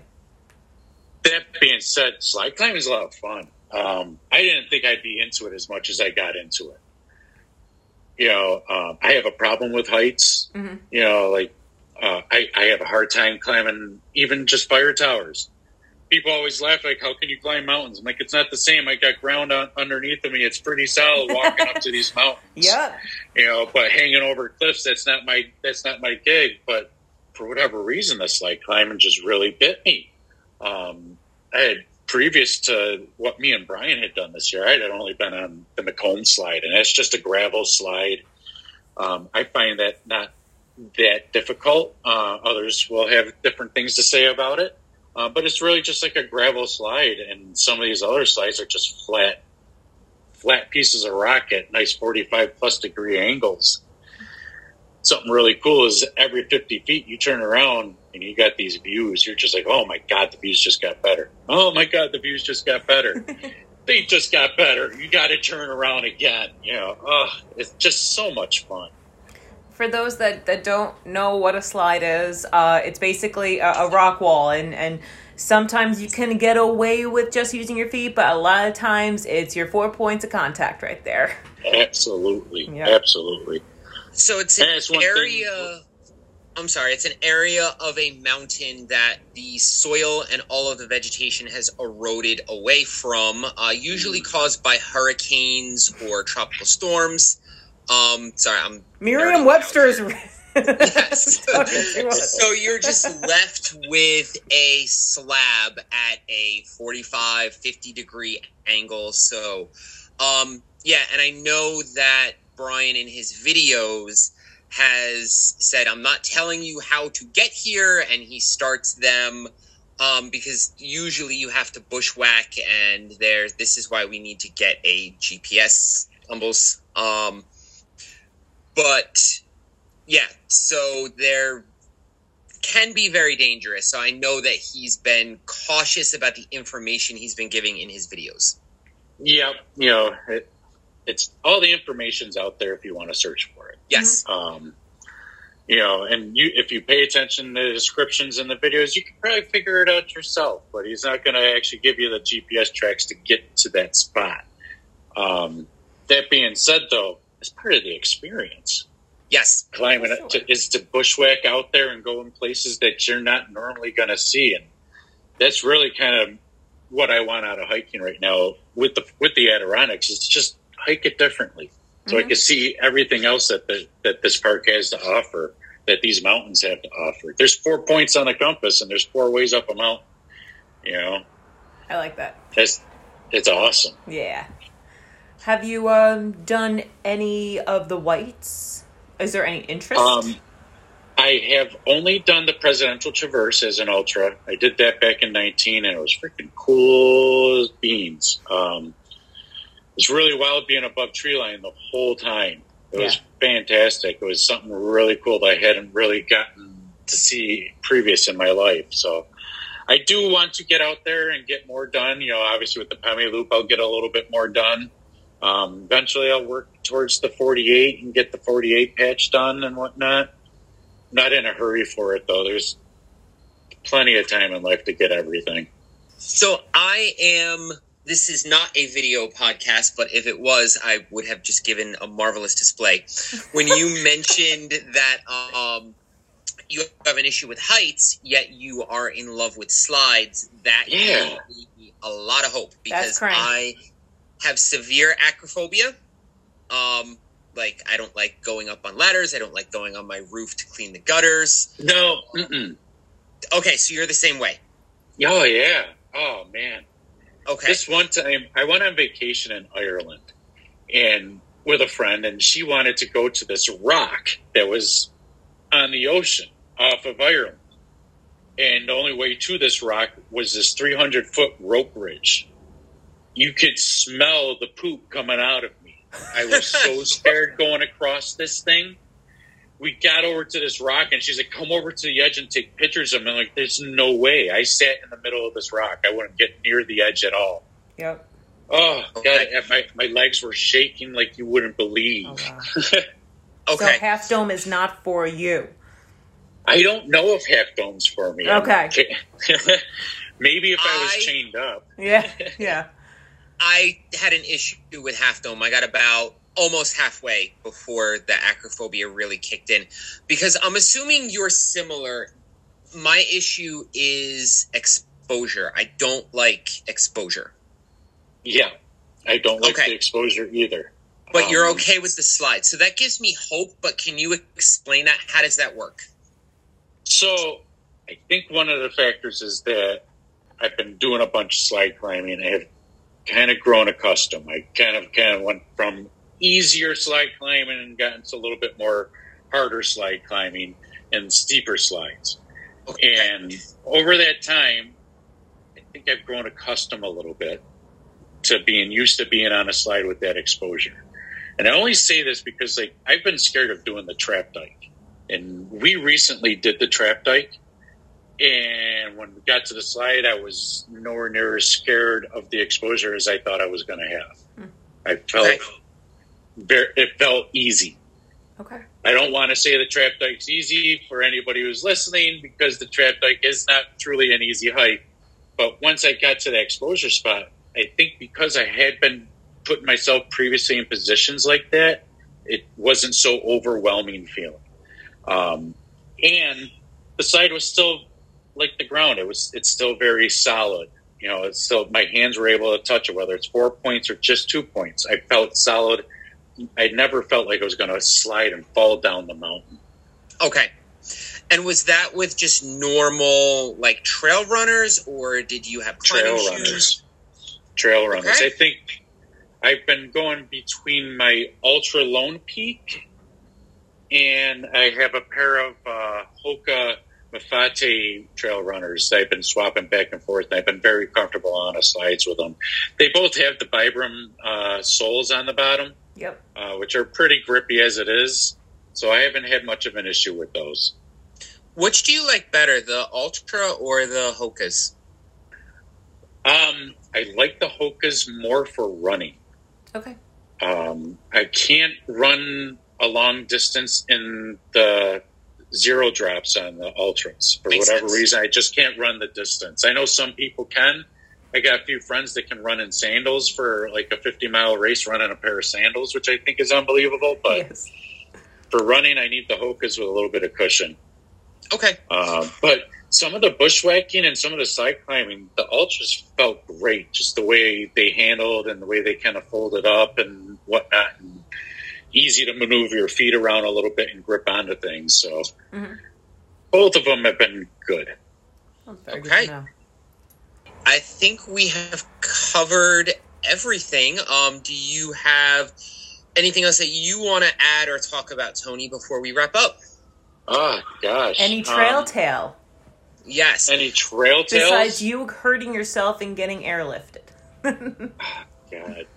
That being said, slide climbing is a lot of fun. Um, I didn't think I'd be into it as much as I got into it. You know, um, I have a problem with heights. Mhm. You know, like uh, I, I have a hard time climbing even just fire towers. People always laugh like, "How can you climb mountains?" I'm like, "It's not the same. I got ground on, underneath of me. It's pretty solid walking up to these mountains." Yeah, you know but hanging over cliffs that's not my that's not my gig but for whatever reason this slide climbing just really bit me um i had previous to what me and brian had done this year i had only been on the macomb slide and that's just a gravel slide um, i find that not that difficult uh, others will have different things to say about it uh, but it's really just like a gravel slide and some of these other slides are just flat flat pieces of rock at nice 45 plus degree angles. Something really cool is every 50 feet you turn around and you got these views. You're just like, oh my God, the views just got better. Oh my God, the views just got better. they just got better. You got to turn around again. You know, oh, it's just so much fun. For those that, that don't know what a slide is, uh, it's basically a, a rock wall, and, and sometimes you can get away with just using your feet, but a lot of times it's your four points of contact right there. Absolutely. Yeah. Absolutely. So it's an it's thing- area. I'm sorry. It's an area of a mountain that the soil and all of the vegetation has eroded away from, uh, usually Hmm. caused by hurricanes or tropical storms. Um, sorry, I'm Merriam Webster's. Yes. Talking to us. so you're just left with a slab at a 45 50 degree angle so um yeah and i know that brian in his videos has said i'm not telling you how to get here and he starts them um, because usually you have to bushwhack and there this is why we need to get a gps tumbles um, but yeah, so there can be very dangerous. So I know that he's been cautious about the information he's been giving in his videos. Yeah, you know, it, it's all the information's out there if you want to search for it. Yes. Um, you know, and you if you pay attention to the descriptions in the videos, you can probably figure it out yourself. But he's not going to actually give you the GPS tracks to get to that spot. Um, that being said, though, it's part of the experience. Yes. Climbing it to, is to bushwhack out there and go in places that you're not normally going to see, and that's really kind of what I want out of hiking right now with the with the Adirondacks. Is just hike it differently, so Mm-hmm. I can see everything else that the, that this park has to offer, that these mountains have to offer. There's four points on a compass, and there's four ways up a mountain. You know, I like that. it's it's awesome. Yeah. Have you um done any of the whites? Is there any interest? Um, I have only done the presidential traverse as an ultra. I did that back in 19, and it was freaking cool as beans. Um, it was really wild being above tree line the whole time. It was fantastic. It was something really cool that I hadn't really gotten to see previous in my life. So I do want to get out there and get more done. You know, obviously with the Pemi Loop, I'll get a little bit more done. Um, eventually, I'll work towards the 48 and get the 48 patch done and whatnot. Not in a hurry for it though. There's plenty of time in life to get everything. So I am. This is not a video podcast, but if it was, I would have just given a marvelous display. When you mentioned that um, you have an issue with heights, yet you are in love with slides, that Yeah. gave me a lot of hope because correct. I have severe acrophobia. Um, like I don't like going up on ladders. I don't like going on my roof to clean the gutters. No, mm-mm. Okay, so you're the same way. oh yeah, oh man. Okay. This one time, I went on vacation in Ireland, and with a friend, and she wanted to go to this rock that was on the ocean off of Ireland, and the only way to this rock was this 300 foot rope bridge. You could smell the poop coming out of me. I was so scared going across this thing. We got over to this rock, and she's like, "Come over to the edge and take pictures of me." I'm like, "There's no way." I sat in the middle of this rock. I wouldn't get near the edge at all. Yep. Oh Okay. god, my my legs were shaking like you wouldn't believe. Oh, wow. okay. So half dome is not for you. I don't know if half dome's for me. Okay. Maybe if I was I- chained up. Yeah. Yeah. I had an issue with Half Dome. I got about almost halfway before the acrophobia really kicked in because I'm assuming you're similar. My issue is exposure. I don't like exposure, Yeah, I don't like Okay. the exposure either. but you're Um, okay with the slide. So that gives me hope, but can you explain that? How does that work? So I think one of the factors is that I've been doing a bunch of slide climbing. I have kind of grown accustomed. I kind of kind of went from easier slide climbing and gotten to a little bit more harder slide climbing and steeper slides. Okay. And over that time, I think I've grown accustomed a little bit to being used to being on a slide with that exposure. And I only say this because like I've been scared of doing the trap dike. And we recently did the trap dike. And when we got to the slide, I was nowhere near as scared of the exposure as I thought I was going to have. I felt Okay. very, it felt easy. Okay. I don't want to say the trap dike's easy for anybody who's listening because the trap dike is not truly an easy hike. But once I got to the exposure spot, I think because I had been putting myself previously in positions like that, it wasn't so overwhelming feeling. Um, and the side was still like the ground; it was it's still very solid. You know, it's still my hands were able to touch it, whether it's four points or just two points. I felt solid. I never felt like I was going to slide and fall down the mountain. Okay. And was that with just normal like trail runners, or did you have Trail shoes? runners, trail runners. Okay. I think I've been going between my Altra Lone Peak and I have a pair of uh, Hoka Mafate trail runners that I've been swapping back and forth. And I've been very comfortable on the slides with them. They both have the Vibram uh, soles on the bottom, Yep. uh, which are pretty grippy as it is. So I haven't had much of an issue with those. Which do you like better, the Altra or the Hokas? Um, I like the Hokas more for running. Okay. Um, I can't run a long distance in the zero drops on the Altras for Makes whatever sense. reason. I just can't run the distance. I know some people can. I got a few friends that can run in sandals for like a 50 mile race running a pair of sandals, which I think is unbelievable. But yes. for running, I need the Hokas with a little bit of cushion. Okay. Um, but some of the bushwhacking and some of the side climbing, the Altras felt great. Just the way they handled and the way they kind of folded up and whatnot. And easy to maneuver your feet around a little bit and grip onto things. So Mhm. both of them have been good. That's very good Okay. I think we have covered everything. Um, do you have anything else that you want to add or talk about, Tony, before we wrap up? Oh gosh. Any trail Um, tale Yes. any trail tails? besides you hurting yourself and getting airlifted? God.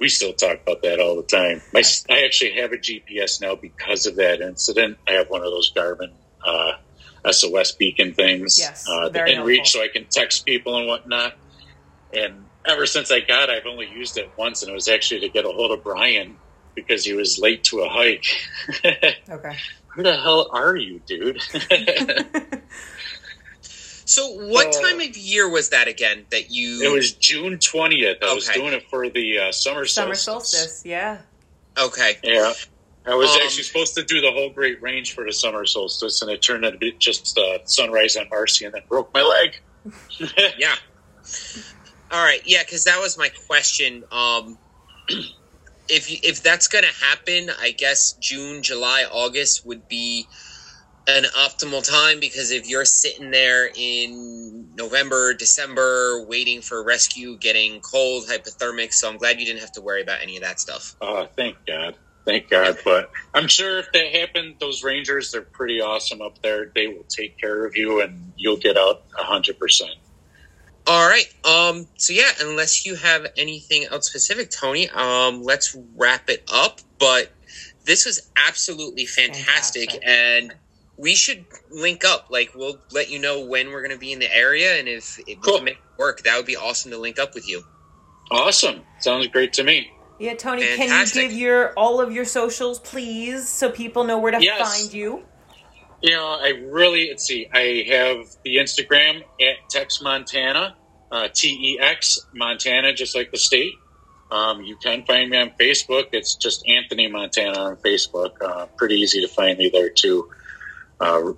We still talk about that all the time. My, I actually have a GPS now because of that incident. I have one of those Garmin uh, SOS beacon things. Yes, uh, inReach, so I can text people and whatnot. And ever since I got, it, I've only used it once, and it was actually to get a hold of Brian because he was late to a hike. okay. Who the hell are you, dude? so, what Uh, time of year was that again that you. it was June twentieth. I was doing it for the uh, summer Summer solstice. solstice, yeah. Okay. Yeah. I was Um, actually supposed to do the whole Great Range for the summer solstice, and it turned out to be just uh, sunrise on Marcy, and then broke my leg. Yeah. All right. Yeah, because that was my question. Um, if you- if that's gonna happen, I guess June, July, August would be an optimal time because if you're sitting there in November, December, waiting for rescue, getting cold, hypothermic, so I'm glad you didn't have to worry about any of that stuff. oh, thank God. Thank God. But I'm sure if that happened, those Rangers, they're pretty awesome up there. They will take care of you, and you'll get out 100%. All right. Um. So yeah, unless you have anything else specific, Tony, um, let's wrap it up. But this was absolutely fantastic, Fantastic. and we should link up. Like, we'll let you know when we're going to be in the area, and if, if we Cool. can make it work, that would be awesome to link up with you. Awesome. Sounds great to me. Yeah, Tony, can you give your all of your socials, please, so people know where to Yes. find you? You know, I really, let's see, I have the Instagram at Tex Montana, uh, T E X Montana, just like the state. Um, you can find me on Facebook. It's just Anthony Montana on Facebook. Uh, pretty easy to find me there, too. Uh,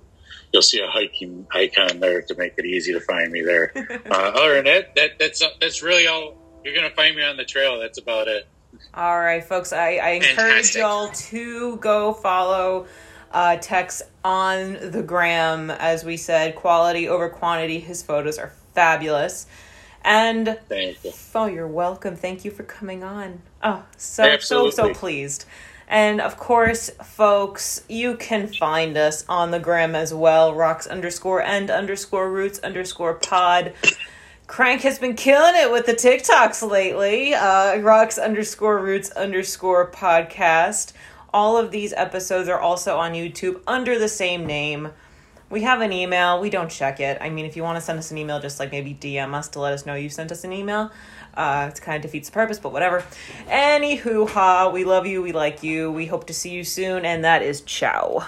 you'll see a hiking icon there to make it easy to find me there. Uh, other than that, that that's, that's really all. You're going to find me on the trail. That's about it. All right, folks. I, I encourage y'all to go follow uh, Tex on the gram. As we said, quality over quantity. His photos are fabulous. And Thank you. oh, you're welcome. Thank you for coming on. Oh, so so so pleased. And of course, folks, you can find us on the gram as well. Rocks underscore and underscore roots underscore pod. Crank has been killing it with the TikToks lately. Uh, rocks underscore roots underscore podcast. All of these episodes are also on YouTube under the same name. We have an email. We don't check it. I mean, if you want to send us an email, just like maybe DM us to let us know you sent us an email. Uh, it kind of defeats the purpose, but whatever. Anywho, ha, we love you. We like you. We hope to see you soon, and that is ciao.